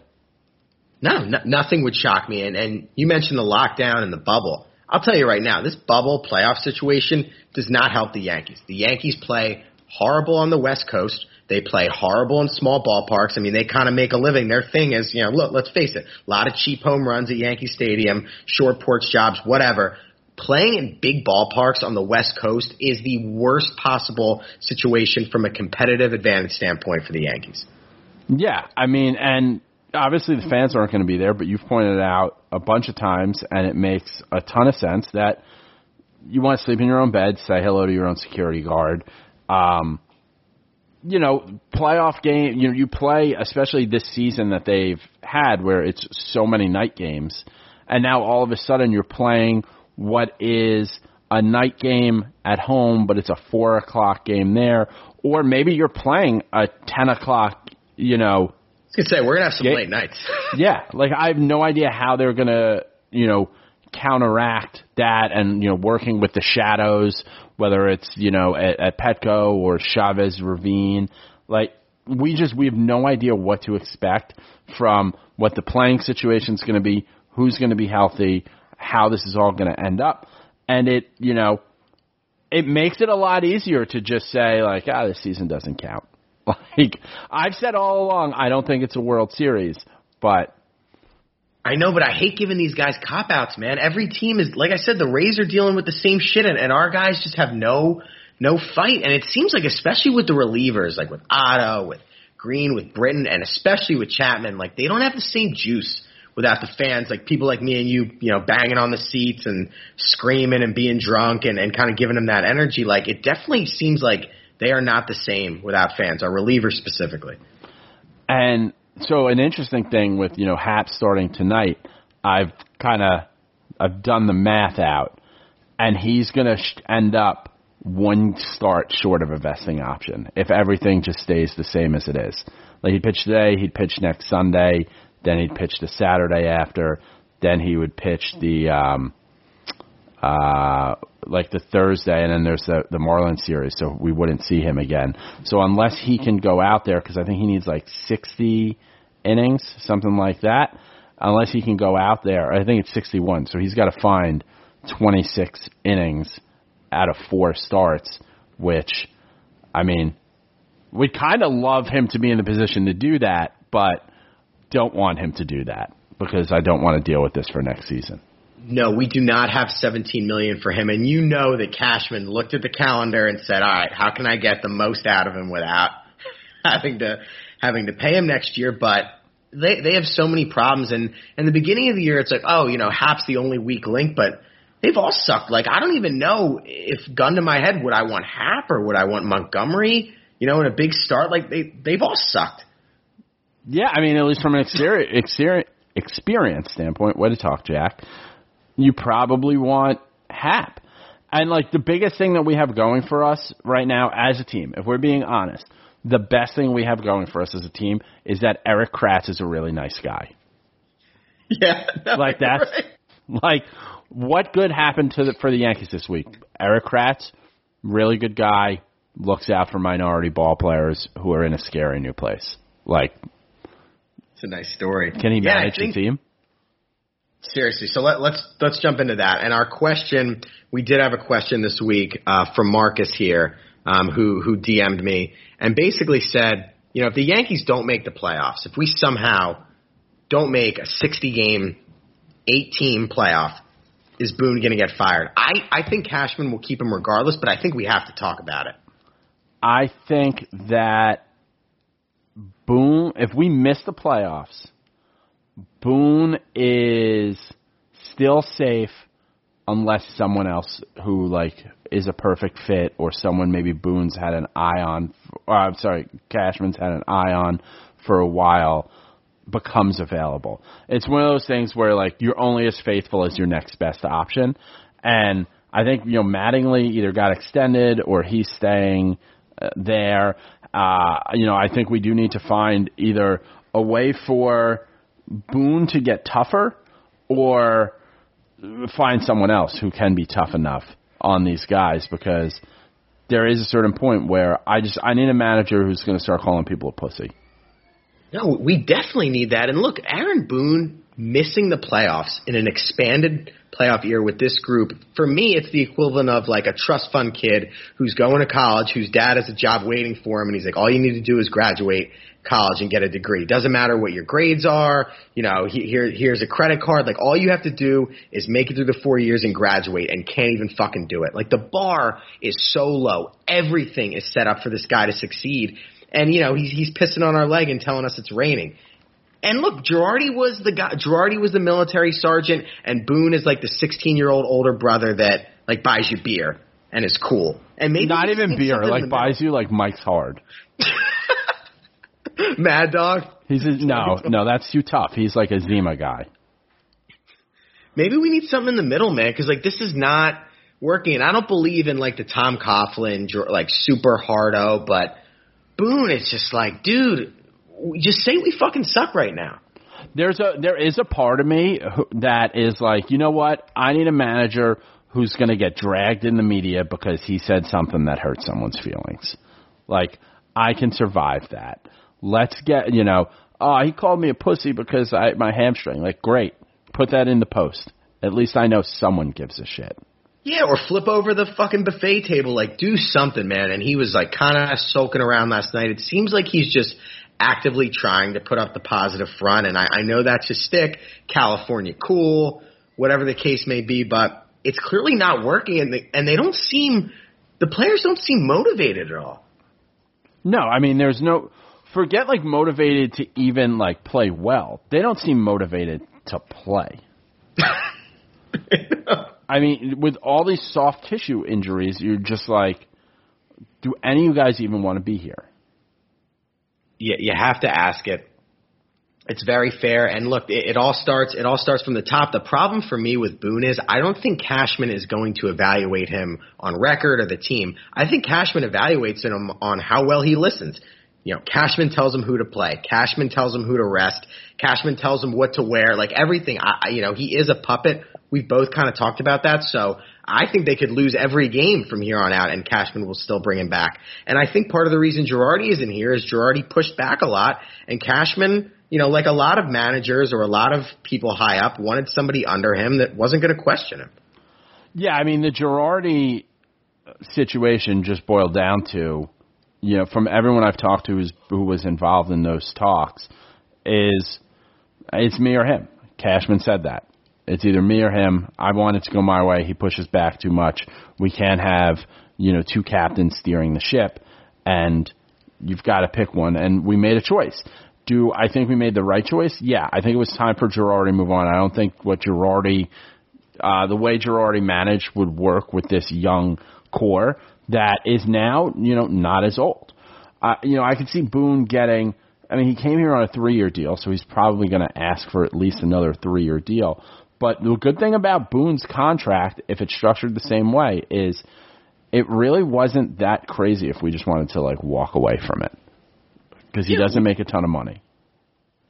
No, no nothing would shock me. And and you mentioned the lockdown and the bubble. I'll tell you right now, this bubble playoff situation does not help the Yankees. The Yankees play horrible on the West Coast. They play horrible in small ballparks. I mean, they kind of make a living. Their thing is, you know, look, let's face it, a lot of cheap home runs at Yankee Stadium, short porch jobs, whatever playing in big ballparks on the West Coast is the worst possible situation from a competitive advantage standpoint for the Yankees. Yeah, I mean, and obviously the fans aren't going to be there, but you've pointed out a bunch of times, and it makes a ton of sense that you want to sleep in your own bed, say hello to your own security guard. Um, you know, playoff game. You know, you play, especially this season that they've had, where it's so many night games, and now all of a sudden you're playing what is a night game at home, but it's a four o'clock game there, or maybe you're playing a ten o'clock. You know, I was gonna say we're gonna have some Yeah. late nights. (laughs) yeah, like I have no idea how they're gonna, you know, counteract that and you know working with the shadows, whether it's you know at, at Petco or Chavez Ravine, like we just we have no idea what to expect from what the playing situation is going to be, who's going to be healthy, how this is all going to end up, and it you know it makes it a lot easier to just say like ah this season doesn't count. (laughs) Like I've said all along, I don't think it's a World Series, but I know, but I hate giving these guys cop outs, man. Every team is like I said, the Rays are dealing with the same shit, and, and our guys just have no no fight. And it seems like, especially with the relievers, like with Otto, with Green, with Britton, and especially with Chapman, like they don't have the same juice without the fans, like people like me and you, you know, banging on the seats and screaming and being drunk and, and kind of giving them that energy. Like it definitely seems like they are not the same without fans, our relievers specifically. And so an interesting thing with, you know, Happ starting tonight, I've kind of I've done the math out and he's going to sh- end up one start short of a vesting option if everything just stays the same as it is. Like he pitched today, he'd pitch next Sunday, then he'd pitch the Saturday after, then he would pitch the um uh like the Thursday and then there's the the Marlins series so we wouldn't see him again. So unless he can go out there cuz I think he needs like 60 innings, something like that. Unless he can go out there, I think it's 61. So he's got to find 26 innings out of four starts, which I mean, we'd kind of love him to be in the position to do that, but don't want him to do that because I don't want to deal with this for next season. No, we do not have 17 million for him, and you know that Cashman looked at the calendar and said, "All right, how can I get the most out of him without (laughs) having to having to pay him next year?" But they they have so many problems, and in the beginning of the year, it's like, oh, you know, Happ's the only weak link, but they've all sucked. Like I don't even know if gun to my head, would I want Happ or would I want Montgomery? You know, in a big start, like they they've all sucked. Yeah, I mean, at least from an experience, experience, experience standpoint, way to talk, Jack. You probably want Happ. And like the biggest thing that we have going for us right now as a team, if we're being honest, the best thing we have going for us as a team is that Erik Kratz is a really nice guy. (laughs) Yeah, no, Like that's right. like what good happened to the, for the Yankees this week? Erik Kratz, really good guy, looks out for minority ball players who are in a scary new place. Like, It's a nice story. can he Yeah, manage think- the team? Seriously, so let, let's let's jump into that. And our question, we did have a question this week uh, from Marcus here, um, who who DM'd me and basically said, you know, if the Yankees don't make the playoffs, if we somehow don't make a 60 game, eight team playoff, is Boone going to get fired? I I think Cashman will keep him regardless, but I think we have to talk about it. I think that Boone, if we miss the playoffs, Boone is still safe unless someone else who like is a perfect fit or someone maybe Boone's had an eye on. Or, I'm sorry, Cashman's had an eye on for a while becomes available. It's one of those things where like you're only as faithful as your next best option, and I think you know Mattingly either got extended or he's staying uh, there. Uh, you know, I think we do need to find either a way for Boone to get tougher or find someone else who can be tough enough on these guys because there is a certain point where I just I need a manager who's going to start calling people a pussy. No, we definitely need that. And look, Aaron Boone missing the playoffs in an expanded playoff year with this group, for me, it's the equivalent of like a trust fund kid who's going to college, whose dad has a job waiting for him, and he's like, all you need to do is graduate college and get a degree. Doesn't matter what your grades are. You know, he, here here's a credit card. Like all you have to do is make it through the four years and graduate, and can't even fucking do it. Like the bar is so low. Everything is set up for this guy to succeed. And you know he's he's pissing on our leg and telling us it's raining. And look, Girardi was the guy. Girardi was the military sergeant, and Boone is like the 16 year old older brother that like buys you beer and is cool. And maybe Not even beer. Like buys you like Mike's Hard. (laughs) Mad Dog. He's a, no, no, that's too tough. He's like a Zima guy. Maybe we need something in the middle, man, because like this is not working. And I don't believe in like the Tom Coughlin, like super hardo, but Boone, it's just like, dude, just say we fucking suck right now. There's a there is a part of me who, that is like, you know what? I need a manager who's going to get dragged in the media because he said something that hurt someone's feelings. Like I can survive that. Let's get, you know, oh, he called me a pussy because I my hamstring. Like great. Put that in the post. At least I know someone gives a shit. Yeah, or flip over the fucking buffet table, like do something, man. And he was like kind of sulking around last night. It seems like he's just actively trying to put up the positive front, and I, I know that's his stick. California cool, whatever the case may be, but it's clearly not working, and they, and they don't seem the players don't seem motivated at all. No, I mean there's no forget like motivated to even like play well. They don't seem motivated to play. (laughs) I mean, with all these soft tissue injuries, you're just like, do any of you guys even want to be here? You, you have to ask it. It's very fair. And look, it, it all starts. It all starts from the top. The problem for me with Boone is I don't think Cashman is going to evaluate him on record or the team. I think Cashman evaluates him on how well he listens. You know, Cashman tells him who to play. Cashman tells him who to rest. Cashman tells him what to wear. Like everything. I, you know, he is a puppet. We've both kind of talked about that. So I think they could lose every game from here on out, and Cashman will still bring him back. And I think part of the reason Girardi isn't here is Girardi pushed back a lot, and Cashman, you know, like a lot of managers or a lot of people high up, wanted somebody under him that wasn't going to question him. Yeah, I mean the Girardi situation just boiled down to, you know, from everyone I've talked to who's, who was involved in those talks, is it's me or him. Cashman said that. It's either me or him. I want it to go my way. He pushes back too much. We can't have, you know, two captains steering the ship, and you've got to pick one. And we made a choice. Do I think we made the right choice? Yeah, I think it was time for Girardi to move on. I don't think what Girardi uh, the way Girardi managed would work with this young core that is now, you know, not as old. Uh, you know, I could see Boone getting. I mean, he came here on a three-year deal, so he's probably going to ask for at least another three-year deal. But the good thing about Boone's contract, if it's structured the same way, is it really wasn't that crazy if we just wanted to like walk away from it because he Yeah. doesn't make a ton of money.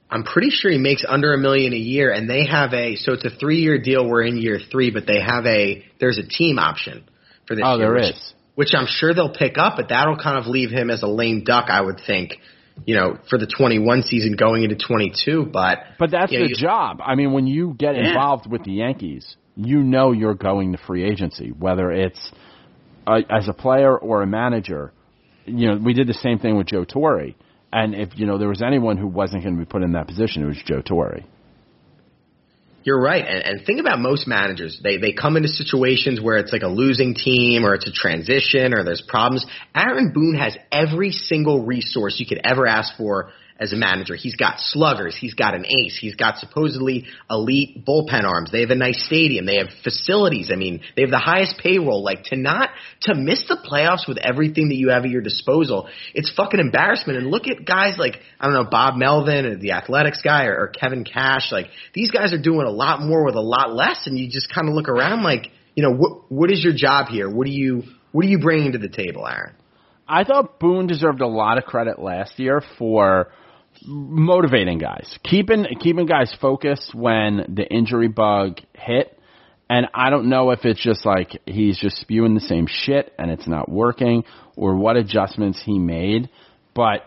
I'm pretty sure he makes under a million a year, and they have a so it's a three year deal. We're in year three, but they have a there's a team option for this. Oh, year, there which, is. which I'm sure they'll pick up, but that'll kind of leave him as a lame duck, I would think. You know, for the 21 season going into 22, but But that's you know, the you- job. I mean, when you get Yeah. involved with the Yankees, you know you're going to free agency, whether it's uh, as a player or a manager. You know, we did the same thing with Joe Torre. And if, you know, there was anyone who wasn't going to be put in that position, it was Joe Torre. You're right, and, and think about most managers. They they come into situations where it's like a losing team, or it's a transition, or there's problems. Aaron Boone has every single resource you could ever ask for as a manager. He's got sluggers, he's got an ace, he's got supposedly elite bullpen arms. They have a nice stadium, they have facilities. I mean, they have the highest payroll. Like to not to miss the playoffs with everything that you have at your disposal, it's fucking embarrassment. And look at guys like I don't know Bob Melvin or the Athletics guy or, or Kevin Cash. Like these guys are doing a lot more with a lot less, and you just kind of look around like, you know, what what is your job here? What do you what are you bringing to the table, Aaron? I thought Boone deserved a lot of credit last year for motivating guys, keeping keeping guys focused when the injury bug hit. And I don't know if it's just like he's just spewing the same shit and it's not working, or what adjustments he made. But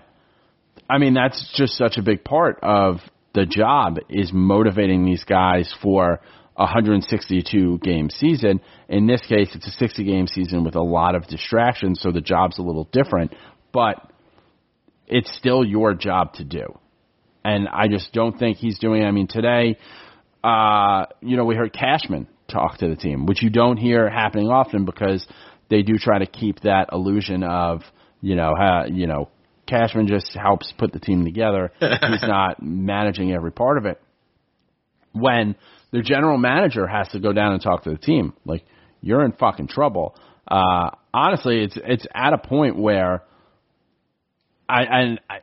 I mean, that's just such a big part of the job is motivating these guys for a 162 game season. In this case, it's a 60 game season with a lot of distractions, so the job's a little different, but it's still your job to do. And I just don't think he's doing it. I mean, today, uh, you know, we heard Cashman talk to the team, which you don't hear happening often because they do try to keep that illusion of, you know, you know, Cashman just helps put the team together. (laughs) He's not managing every part of it. When the general manager has to go down and talk to the team, like you're in fucking trouble. Uh, honestly, it's it's at a point where I and I,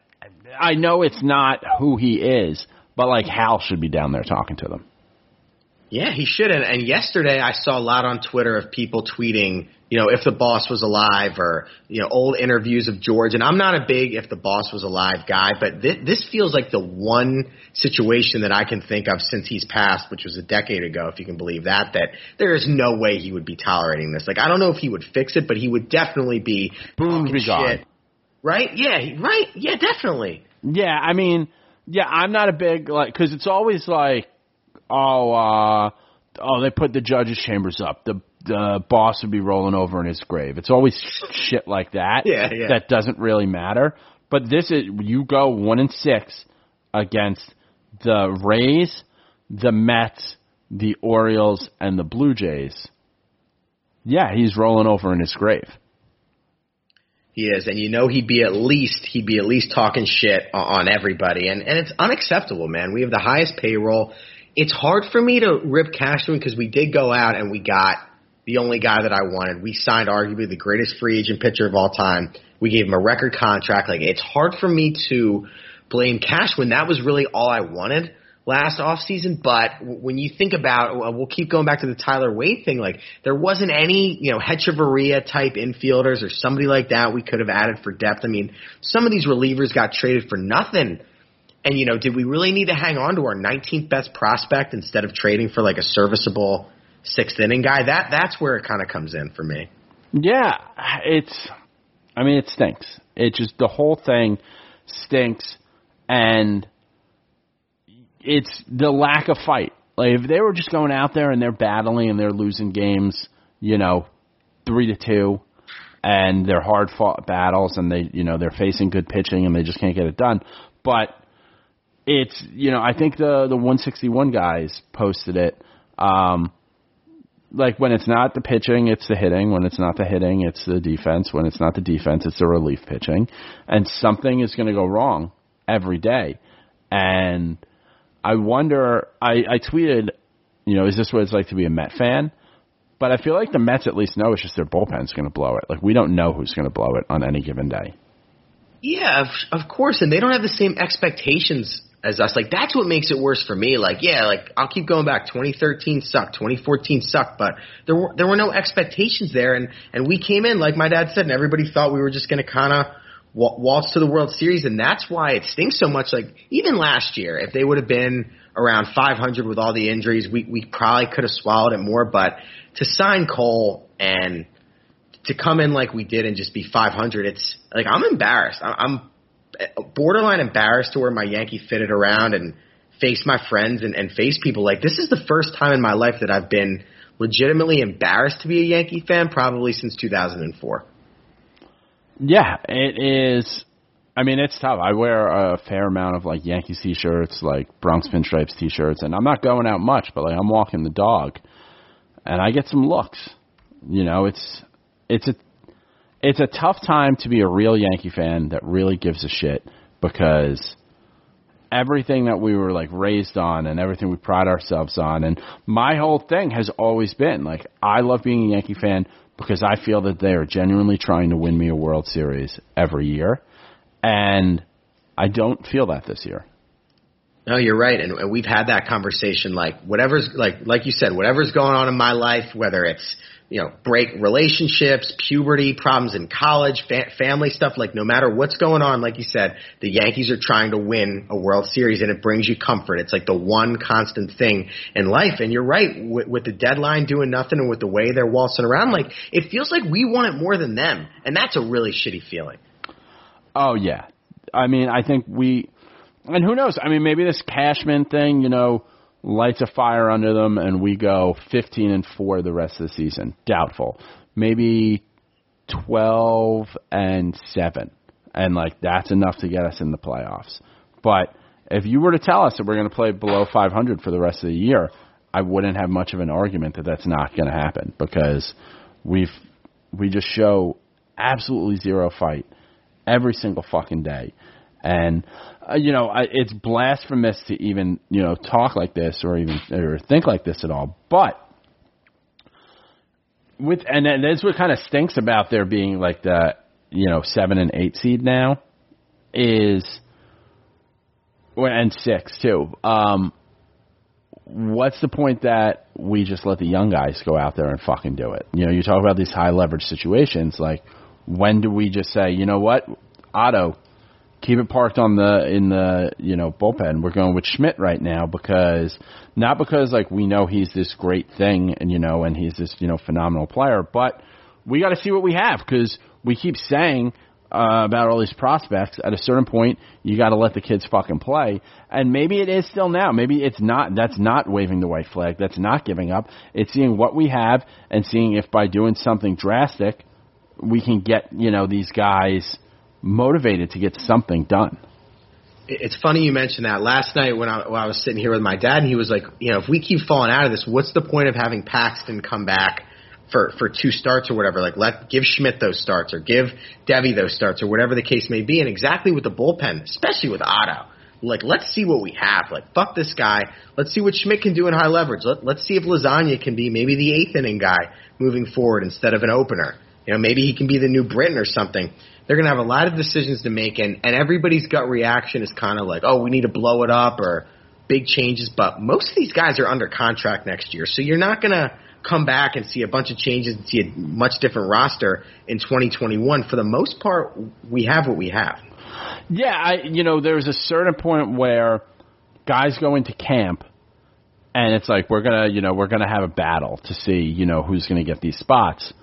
I know it's not who he is, but like Hal should be down there talking to them. Yeah, he should. And, and yesterday I saw a lot on Twitter of people tweeting, you know, if the boss was alive or, you know, old interviews of George. And I'm not a big if the boss was alive guy, but th- this feels like the one situation that I can think of since he's passed, which was a decade ago, if you can believe that, that there is no way he would be tolerating this. Like, I don't know if he would fix it, but he would definitely be Boom, be shit. Right? Yeah, right. Yeah, definitely. Yeah, I mean, yeah, I'm not a big like because it's always like, oh, uh, oh, they put the judges' chambers up. The the boss would be rolling over in his grave. It's always shit like that. Yeah, yeah. That doesn't really matter. But this is you go one and six against the Rays, the Mets, the Orioles, and the Blue Jays. Yeah, he's rolling over in his grave. He is, and you know he'd be at least he'd be at least talking shit on everybody, and and it's unacceptable, man. We have the highest payroll. It's hard for me to rip Cashman because we did go out and we got the only guy that I wanted. We signed arguably the greatest free agent pitcher of all time. We gave him a record contract. Like it's hard for me to blame Cashman. That was really all I wanted last offseason. But when you think about, well, keep going back to the Tyler Wade thing. Like there wasn't any, you know, Hechavarria type infielders or somebody like that we could have added for depth. I mean, some of these relievers got traded for nothing. And you know, did we really need to hang on to our 19th best prospect instead of trading for like a serviceable sixth inning guy? That that's where it kind of comes in for me. Yeah, it's. I mean, it stinks. It just the whole thing stinks, and it's the lack of fight. Like if they were just going out there and they're battling and they're losing games, you know, three to two, and they're hard fought battles and they, you know, they're facing good pitching and they just can't get it done. But it's, you know, I think the the 161 guys posted it. Um, like when it's not the pitching, it's the hitting. When it's not the hitting, it's the defense. When it's not the defense, it's the relief pitching. And something is going to go wrong every day. And I wonder. I, I tweeted, you know, is this what it's like to be a Met fan? But I feel like the Mets at least know it's just their bullpen's going to blow it. Like we don't know who's going to blow it on any given day. Yeah, of, course, and they don't have the same expectations as us. Like that's what makes it worse for me. Like yeah, like I'll keep going back. 2013 sucked, 2014 sucked, but there were there were no expectations there, and and we came in like my dad said, and everybody thought we were just going to kind of waltz to the World Series, and that's why it stinks so much. Like even last year, if they would have been around 500 with all the injuries, we we probably could have swallowed it more. But to sign Cole and to come in like we did and just be 500, it's like I'm embarrassed. I'm borderline embarrassed to where my Yankee fitted around and face my friends and, and face people. Like this is the first time in my life that I've been legitimately embarrassed to be a Yankee fan, probably since 2004. Yeah, it is. I mean, it's tough. I wear a fair amount of like Yankees t-shirts, like Bronx mm-hmm. Pinstripes t-shirts, and I'm not going out much, but like I'm walking the dog, and I get some looks. You know, it's it's a it's a tough time to be a real Yankee fan that really gives a shit because everything that we were like raised on and everything we pride ourselves on and my whole thing has always been like I love being a Yankee fan because I feel that they are genuinely trying to win me a World Series every year and I don't feel that this year. No, you're right, and, and we've had that conversation. Like whatever's like like you said, whatever's going on in my life, whether it's you know break relationships, puberty, problems in college, fa- family stuff. Like no matter what's going on, like you said, the Yankees are trying to win a World Series, and it brings you comfort. It's like the one constant thing in life. And you're right, with, with the deadline doing nothing, and with the way they're waltzing around, like it feels like we want it more than them, and that's a really shitty feeling. Oh yeah. I mean, I think we and who knows? I mean, maybe this Cashman thing, you know, lights a fire under them and we go 15 and 4 the rest of the season. Doubtful. Maybe 12 and 7. And like that's enough to get us in the playoffs. But if you were to tell us that we're going to play below 500 for the rest of the year, I wouldn't have much of an argument that that's not going to happen because we've we just show absolutely zero fight every single fucking day. And uh, you know, I, it's blasphemous to even you know talk like this or even or think like this at all. But with and then that's what kind of stinks about there being like the you know seven and eight seed now is and six too. Um, what's the point that we just let the young guys go out there and fucking do it? You know, you talk about these high leverage situations. Like, when do we just say, you know what, Otto, keep it parked on the in the you know bullpen. We're going with Schmidt right now because not because like we know he's this great thing and you know and he's this you know phenomenal player, but we got to see what we have because we keep saying uh, about all these prospects. At a certain point, you got to let the kids fucking play. And maybe it is still now. Maybe it's not. That's not waving the white flag. That's not giving up. It's seeing what we have and seeing if by doing something drastic, we can get you know these guys motivated to get something done. It's funny you mentioned that. Last night when I, when I was sitting here with my dad, and he was like, you know, if we keep falling out of this, what's the point of having Paxton come back for for two starts or whatever? Like, let give Schmidt those starts or give Deivi those starts or whatever the case may be. And exactly with the bullpen, especially with Otto. Like, let's see what we have. Like, fuck this guy. Let's see what Schmidt can do in high leverage. Let, let's see if Lasagna can be maybe the eighth inning guy moving forward instead of an opener. You know, maybe he can be the new Britton or something. They're going to have a lot of decisions to make, and, and everybody's gut reaction is kind of like, oh, we need to blow it up or big changes. But most of these guys are under contract next year, so you're not going to come back and see a bunch of changes and see a much different roster in 2021. For the most part, we have what we have. Yeah, I you know there's a certain point where guys go into camp and it's like we're gonna you know we're gonna have a battle to see you know who's gonna get these spots.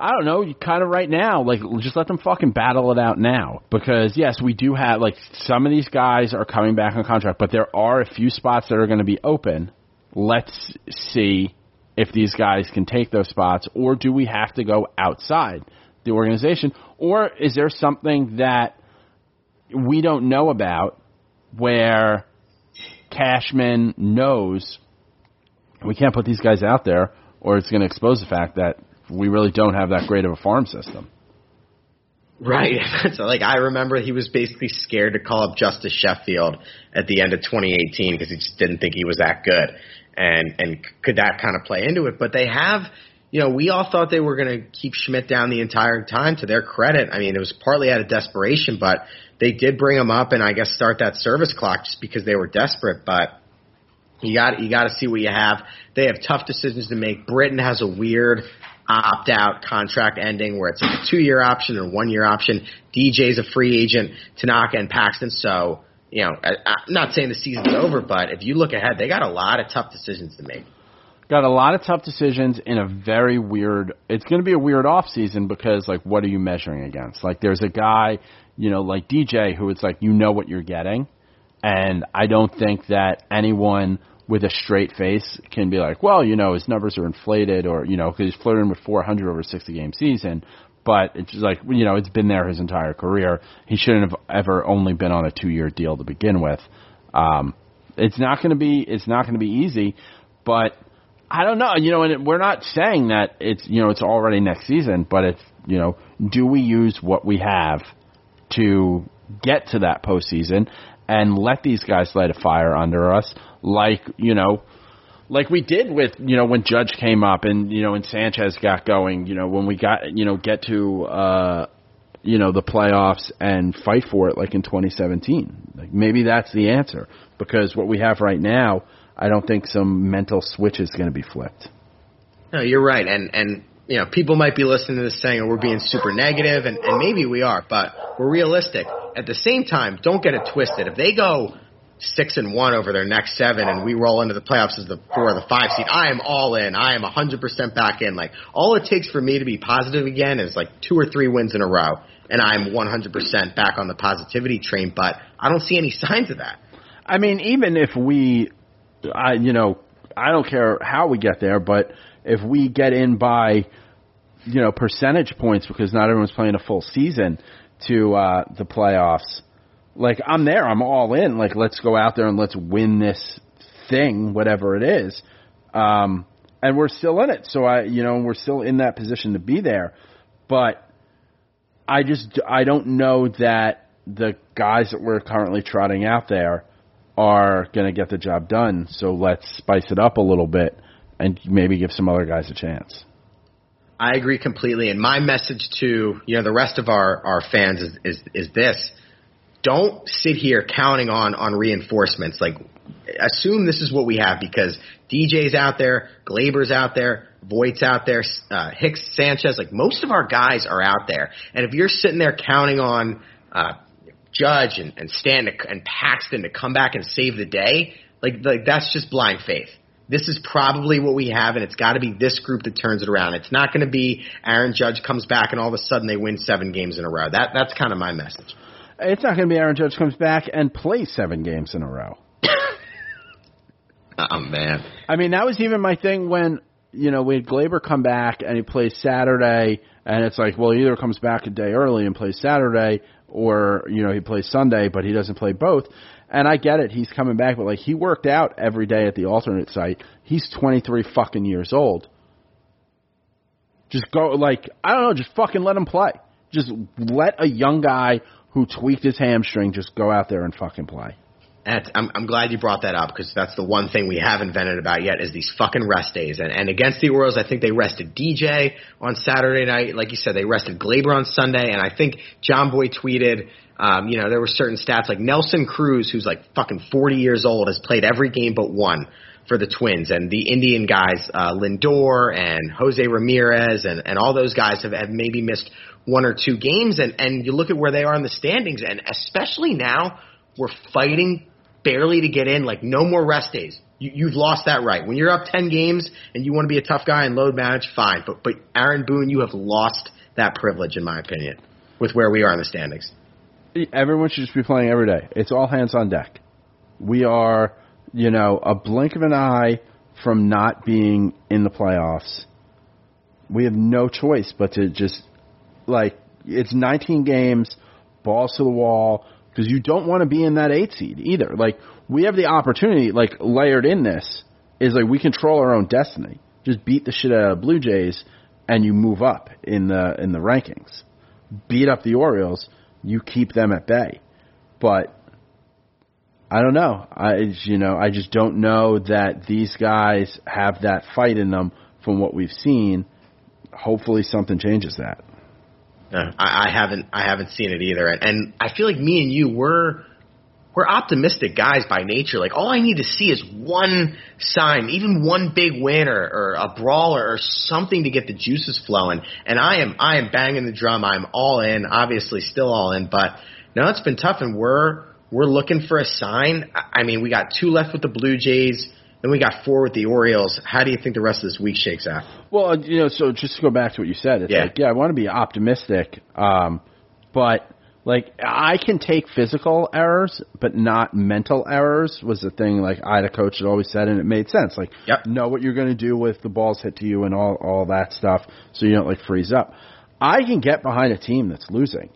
I don't know, kind of right now, like just let them fucking battle it out now. Because yes, we do have like some of these guys are coming back on contract, but there are a few spots that are going to be open. Let's see if these guys can take those spots, or do we have to go outside the organization, or is there something that we don't know about where Cashman knows we can't put these guys out there, or it's going to expose the fact that we really don't have that great of a farm system. Right. (laughs) so like I remember he was basically scared to call up Justus Sheffield at the end of 2018 because he just didn't think he was that good. And and could that kind of play into it? But they have you know, we all thought they were going to keep Schmidt down the entire time. To their credit, I mean, it was partly out of desperation, but they did bring him up and I guess start that service clock just because they were desperate. But you got you got to see what you have. They have tough decisions to make. Britton has a weird opt out contract ending where it's like a two year option or one year option. DJ's a free agent, Tanaka and Paxton. So, you know, I, I'm not saying the season's over, but if you look ahead, they got a lot of tough decisions to make. Got a lot of tough decisions in a very weird. It's going to be a weird off season because, like, what are you measuring against? Like, there's a guy, you know, like DJ, who it's like you know what you're getting, and I don't think that anyone with a straight face can be like, well, you know, his numbers are inflated, or you know, because he's flirting with 400 over a 60 game season. But it's like you know, it's been there his entire career. He shouldn't have ever only been on a two year deal to begin with. Um, it's not going to be it's not going to be easy, but I don't know. You know, and we're not saying that it's you know it's already next season, but it's you know, do we use what we have to get to that postseason and let these guys light a fire under us, like you know, like we did with you know when Judge came up and you know and Sanchez got going. You know when we got you know get to uh, you know the playoffs and fight for it like in 2017. Like maybe that's the answer because what we have right now, I don't think some mental switch is going to be flipped. No, you're right, and and you know people might be listening to this saying, "Oh, we're being super and and maybe we are, but we're realistic. At the same time, don't get it twisted. If they go six and one over their next seven, and we roll into the playoffs as the four or the five seed, I am all in. I am 100% back in. Like all it takes for me to be positive again is like two or three wins in a row, and I'm 100% back on the positivity train. But I don't see any (laughs) signs of that. I mean, even if we, I you know, I don't care how we get there, but if we get in by, you know, percentage points because not everyone's playing a full season to uh, the playoffs, like I'm there, I'm all in. Like let's go out there and let's win this thing, whatever it is. Um, and we're still in it, so I, you know, we're still in that position to be there. But I just I don't know that the guys that we're currently trotting out there are going to get the job done. So let's spice it up a little bit and maybe give some other guys a chance. I agree completely. And my message to you know the rest of our our fans is is, is this: don't sit here counting on on reinforcements. Like assume this is what we have because DJ's out there, Gleyber's out there, Voit's out there, uh, Hicks, Sanchez. Like most of our guys are out there. And if you're sitting there counting on uh, Judge and, and Stan and Paxton to come back and save the day, like like that's just blind faith this is probably what we have, and it's got to be this group that turns it around. It's not going to be Aaron Judge comes back and all of a sudden they win seven games in a row. That that's kind of my message. It's not going to be Aaron Judge comes back and plays seven games in a row. (coughs) oh man! I mean, that was even my thing when you know we had Gleyber come back and he plays Saturday, and it's like, well, he either comes back a day early and plays Saturday, or you know he plays Sunday, but he doesn't play both. And I get it, he's coming back, but like he worked out every day at the alternate site. He's 23 fucking years old. Just go like I don't know, just fucking let him play. Just let a young guy who tweaked his hamstring just go out there and fucking play. That's, I'm, I'm glad you brought that up because that's the one thing we haven't vented about yet is these fucking rest days. And, and against the Orioles, I think they rested DJ on Saturday night. Like you said, they rested Gleyber on Sunday. And I think Jomboy tweeted, um, you know, there were certain stats like Nelson Cruz, who's like fucking 40 years old, has played every game but one for the Twins. And the Indian guys, uh, Lindor and Jose Ramirez and, and all those guys have, have maybe missed one or two games. And, and you look at where they are in the standings. And especially now, we're fighting barely to get in, like no more rest days. You, you've lost that right. When you're up 10 games and you want to be a tough guy and load manage, fine. But, but Aaron Boone, you have lost that privilege, in my opinion, with where we are in the standings. Everyone should just be playing every day. It's all hands on deck. We are, you know, a blink of an eye from not being in the playoffs. We have no choice but to just, like, it's 19 games, balls to the wall, because you don't want to be in that eight seed either. Like we have the opportunity, like layered in this, is like we control our own destiny. Just beat the shit out of Blue Jays, and you move up in the in the rankings. Beat up the Orioles, you keep them at bay. But I don't know. I you know I just don't know that these guys have that fight in them from what we've seen. Hopefully, something changes that. Uh, I, I haven't I haven't seen it either, and, and I feel like me and you we're we're optimistic guys by nature. Like all I need to see is one sign, even one big win or, or a brawl or, or something to get the juices flowing. And I am I am banging the drum. I'm all in. Obviously, still all in, but no, it's been tough, and we're we're looking for a sign. I mean, we got two left with the Blue Jays. Then we got four with the Orioles. How do you think the rest of this week shakes out? Well, you know, so just to go back to what you said, it's Yeah. like, yeah, I want to be optimistic, um, but like I can take physical errors, but not mental errors. Was the thing like I, the coach, had always said, and it made sense. Like, Yep. know what you're going to do with the balls hit to you and all all that stuff, so you don't like freeze up. I can get behind a team that's losing.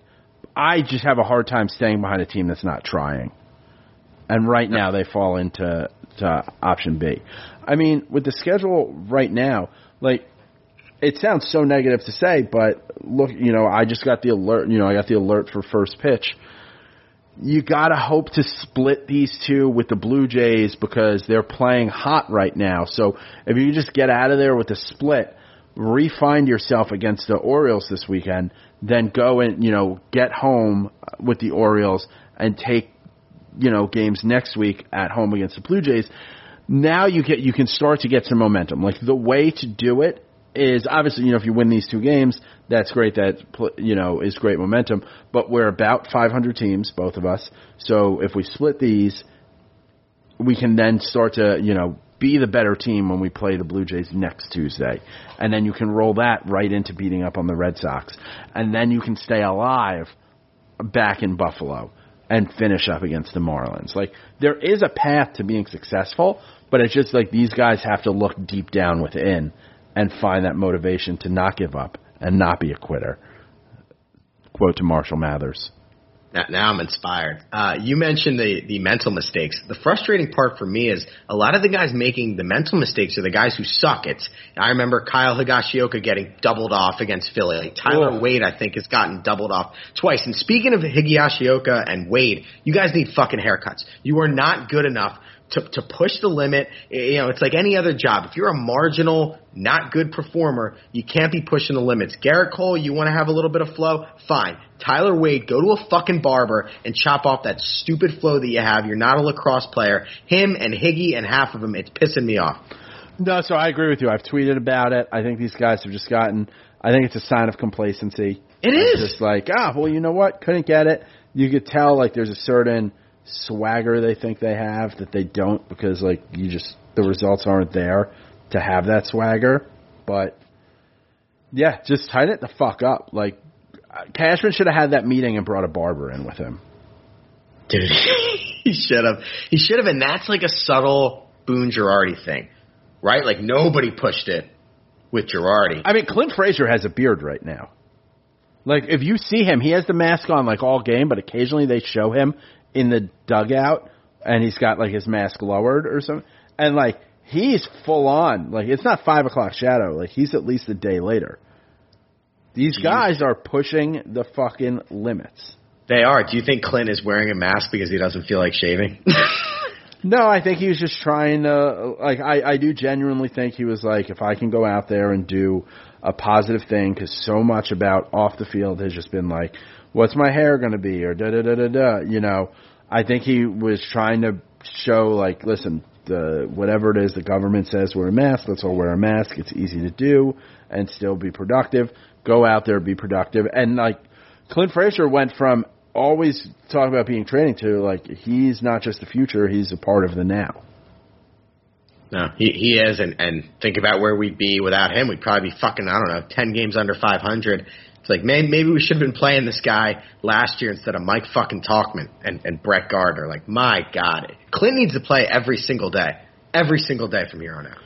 I just have a hard time staying behind a team that's not trying. And right now they fall into to option B. I mean, with the schedule right now, like it sounds so negative to say, but look, you know, I just got the alert, you know, I got the alert for first pitch. You got to hope to split these two with the Blue Jays because they're playing hot right now. So if you just get out of there with a split, refine yourself against the Orioles this weekend, then go and, you know, get home with the Orioles and take you know games next week at home against the Blue Jays. Now you get you can start to get some momentum. Like the way to do it is obviously you know if you win these two games, that's great. That you know is great momentum. But we're about 500 teams, both of us. So if we split these, we can then start to you know be the better team when we play the Blue Jays next Tuesday, and then you can roll that right into beating up on the Red Sox, and then you can stay alive back in Buffalo and finish up against the Marlins. Like there is a path to being successful, but it's just like these guys have to look deep down within and find that motivation to not give up and not be a quitter. Quote to Marshall Mathers. Now, now I'm inspired. Uh, you mentioned the, the mental mistakes. The frustrating part for me is a lot of the guys making the mental mistakes are the guys who suck. It's I remember Kyle Higashioka getting doubled off against Philly. Tyler. Wade, I think, has gotten doubled off twice. And speaking of Higashioka and Wade, you guys need fucking haircuts. You are not good enough to, to push the limit. You know, it's like any other job. If you're a marginal, not good performer, you can't be pushing the limits. Gerrit Cole, you want to have a little bit of flow? Fine. Tyler Wade, go to a fucking barber and chop off that stupid flow that you have. You're not a lacrosse player. Him and Higgy and half of them, it's pissing me off. No, so I agree with you. I've tweeted about it. I think these guys have just gotten. I think it's a sign of complacency. It It's just like, ah, well, you know what? Couldn't get it. You could tell like there's a certain swagger they think they have that they don't because like you just the results aren't there to have that swagger. But yeah, just tighten it the fuck up. Like Cashman should have had that meeting and brought a barber in with him. Dude, (laughs) he should have. He should have, and that's like a subtle Boone Girardi thing, right? Like nobody pushed it with Girardi. I mean, Clint Frazier has a beard right now. Like, if you see him, he has the mask on like all game, but occasionally they show him in the dugout, and he's got like his mask lowered or something, and like he's full on. Like, it's not five o'clock shadow. Like, he's at least a day later. These guys are pushing the fucking limits. They are. Do you think Clint is wearing a mask because he doesn't feel like shaving? (laughs) No, I think he was just trying to like. I I do genuinely think he was like, if I can go out there and do a positive thing, because so much about off the field has just been like, what's my hair going to be, or da da da da da. You know, I think he was trying to show like, listen, the whatever it is the government says wear a mask, let's all wear a mask. It's easy to do and still be productive. Go out there, be productive, and like Clint Frazier went from always talking about being training to like he's not just the future, he's a part of the now. no, he he is, and and think about where we'd be without him. We'd probably be fucking I don't know, ten games under five hundred. It's like maybe maybe we should have been playing this guy last year instead of Mike fucking Tauchman and and Brett Gardner. Like my God, Clint needs to play every single day, every single day from here on out.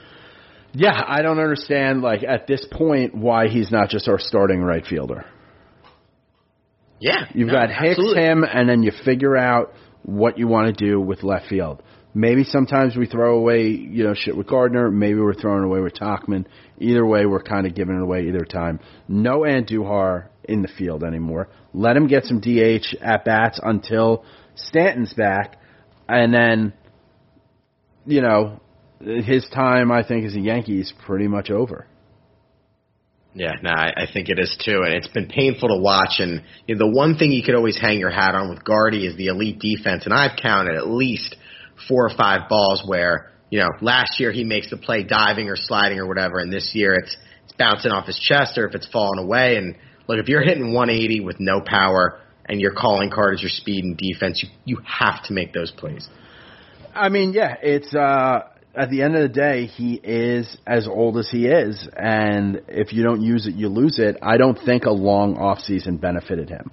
Yeah, I don't understand like at this point why he's not just our starting right fielder. Yeah, You've no, got Hicks, absolutely. him, and then you figure out what you want to do with left field. Maybe sometimes we throw away, you know, shit with Gardner. Maybe we're throwing away with Tauchman. Either way, we're kind of giving it away either time. No Andujar in the field anymore. Let him get some DH at bats until Stanton's back, and then, you know, his time I think as a Yankee is pretty much over. Yeah, no, I, I think it is too, and it's been painful to watch. And you know, the one thing you could always hang your hat on with Gardy is the elite defense, and I've counted at least four or five balls where you know last year he makes the play diving or sliding or whatever, and this year it's it's bouncing off his chest or if it's falling away. And look, if you're hitting 180 with no power and your calling card is your speed and defense, you you have to make those plays. I mean, yeah, it's uh at the end of the day, he is as old as he is, and if you don't use it, you lose it. I don't think a long off season benefited him.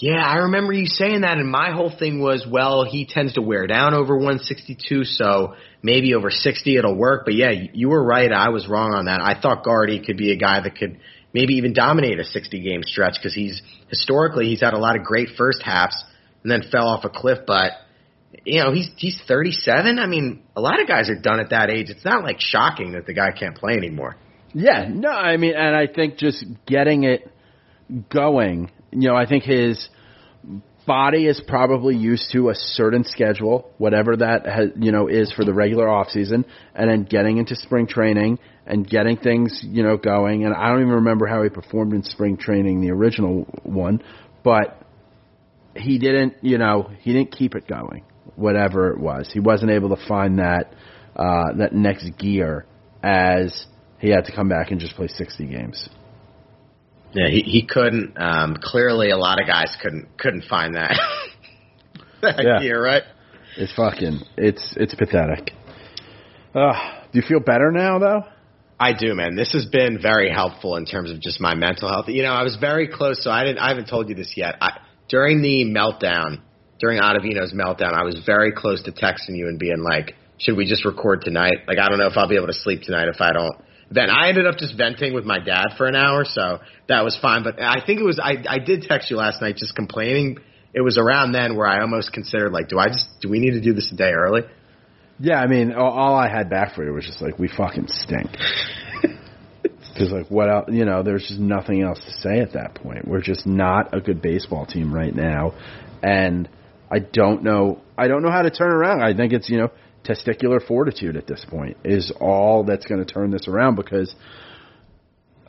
Yeah, I remember you saying that, and my whole thing was, well, he tends to wear down over 162, so maybe over 60 it'll work. But yeah, you were right. I was wrong on that. I thought Gardy could be a guy that could maybe even dominate a 60 game stretch because he's historically he's had a lot of great first halves and then fell off a cliff. But you know, he's he's 37. I mean, a lot of guys are done at that age. It's not like shocking that the guy can't play anymore. Yeah, no, I mean, and I think just getting it going, you know, I think his body is probably used to a certain schedule, whatever that has, you know is for the regular off season, and then getting into spring training and getting things you know going. And I don't even remember how he performed in spring training, the original one, but he didn't, you know, he didn't keep it going, whatever it was. He wasn't able to find that uh, that next gear as he had to come back and just play 60 games. Yeah, he he couldn't. Um, clearly, a lot of guys couldn't couldn't find that. (laughs) that Yeah. gear, right? It's fucking, it's it's pathetic. Uh, do you feel better now though? I do, man. This has been very helpful in terms of just my mental health. You know, I was very close, so I didn't. I haven't told you this yet. I, during the meltdown, during Ottavino's meltdown, I was very close to texting you and being like, "Should we just record tonight?" Like, I don't know if I'll be able to sleep tonight if I don't vent. I ended up just venting with my dad for an hour, so that was fine. But I think it was I I did text you last night just complaining. It was around then where I almost considered like, do I just do we need to do this a day early? Yeah, I mean, all, all I had back for you was just like, we fucking stink. (laughs) Because like, what else? You know, there's just nothing else to say at that point. We're just not a good baseball team right now, and I don't know. I don't know how to turn around. I think it's you know testicular fortitude at this point is all that's going to turn this around because,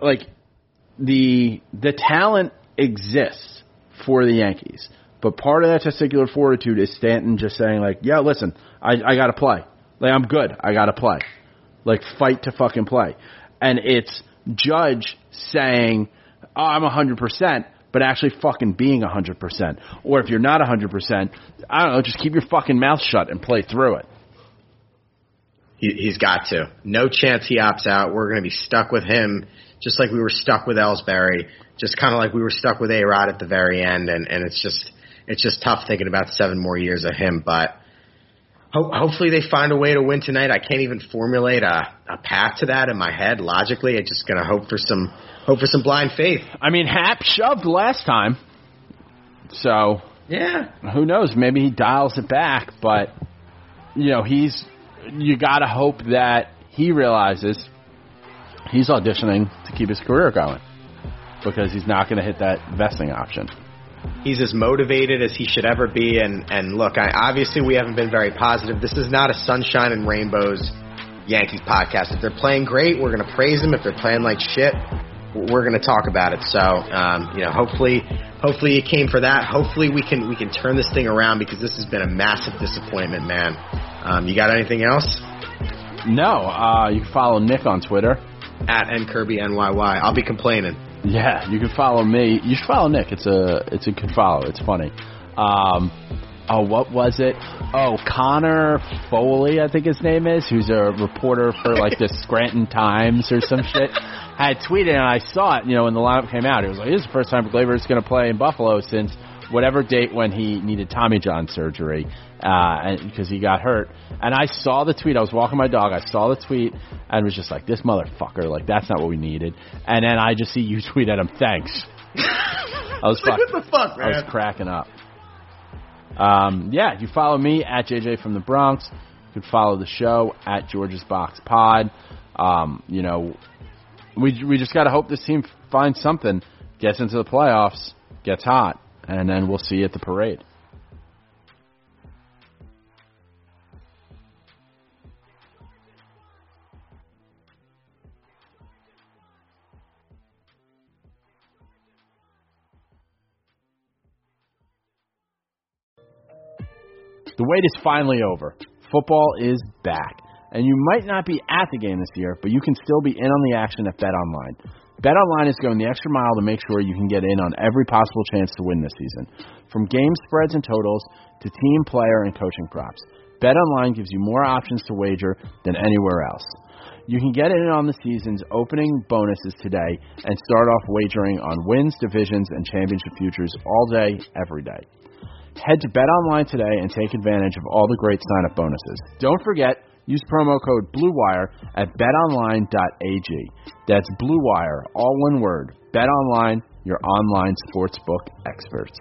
like, the the talent exists for the Yankees. But part of that testicular fortitude is Stanton just saying like, "Yeah, listen, I I got to play. Like I'm good. I got to play. Like fight to fucking play." And it's Judge saying, "Oh, I'm 100%," but actually fucking being 100%. Or if you're not 100%, I don't know, just keep your fucking mouth shut and play through it. He, he's got to. No chance he opts out. We're going to be stuck with him, just like we were stuck with Ellsbury, just kind of like we were stuck with A Rod at the very end. And and it's just it's just tough thinking about seven more years of him. But ho- hopefully they find a way to win tonight. I can't even formulate a, a path to that in my head logically. I'm just going to hope for some hope for some blind faith. I mean, Happ shoved last time. So, Yeah. who knows? Maybe he dials it back, but you know, he's you got to hope that he realizes he's auditioning to keep his career going because he's not going to hit that vesting option. he's as motivated as he should ever be. And and look, I, obviously we haven't been very positive. This is not a sunshine and rainbows Yankees podcast. If they're playing great, we're going to praise them. If they're playing like shit, we're going to talk about it. So um, you know, hopefully, hopefully it came for that. Hopefully we can we can turn this thing around because this has been a massive disappointment, man. Um, you got anything else? No, uh, you can follow Nick on Twitter. At nkirby NYY. I'll be complaining. Yeah, you can follow me. You should follow Nick. It's a it's a good follow. It's funny. Um, oh, what was it? Oh, Connor Foley, I think his name is, who's a reporter for like the (laughs) Scranton Times or some shit. Had tweeted and I saw it. You know, when the lineup came out, it was like this is the first time Gleyber is going to play in Buffalo since whatever date when he needed Tommy John surgery uh, because he got hurt. And I saw the tweet. I was walking my dog. I saw the tweet and was just like, "This motherfucker! Like that's not what we needed." And then I just see you (laughs) tweet at him, "Thanks." (laughs) I was Like, what the fuck, I was cracking up. Um, yeah, you follow me at JJ from the Bronx. You can follow the show at George's Box Pod. Um, you know, we we just got to hope this team finds something, gets into the playoffs, gets hot, and then we'll see you at the parade. The wait is finally over. Football is back. And you might not be at the game this year, but you can still be in on the action at BetOnline. BetOnline is going the extra mile to make sure you can get in on every possible chance to win this season. From game spreads and totals to team, player, and coaching props. BetOnline gives you more options to wager than anywhere else. You can get in on the season's opening bonuses today and start off wagering on wins, divisions, and championship futures all day, every day. Head to BetOnline today and take advantage of all the great sign-up bonuses. Don't forget, use promo code BLUEWIRE at betonline.ag. That's BLUEWIRE, all one word. BetOnline, your online sportsbook experts.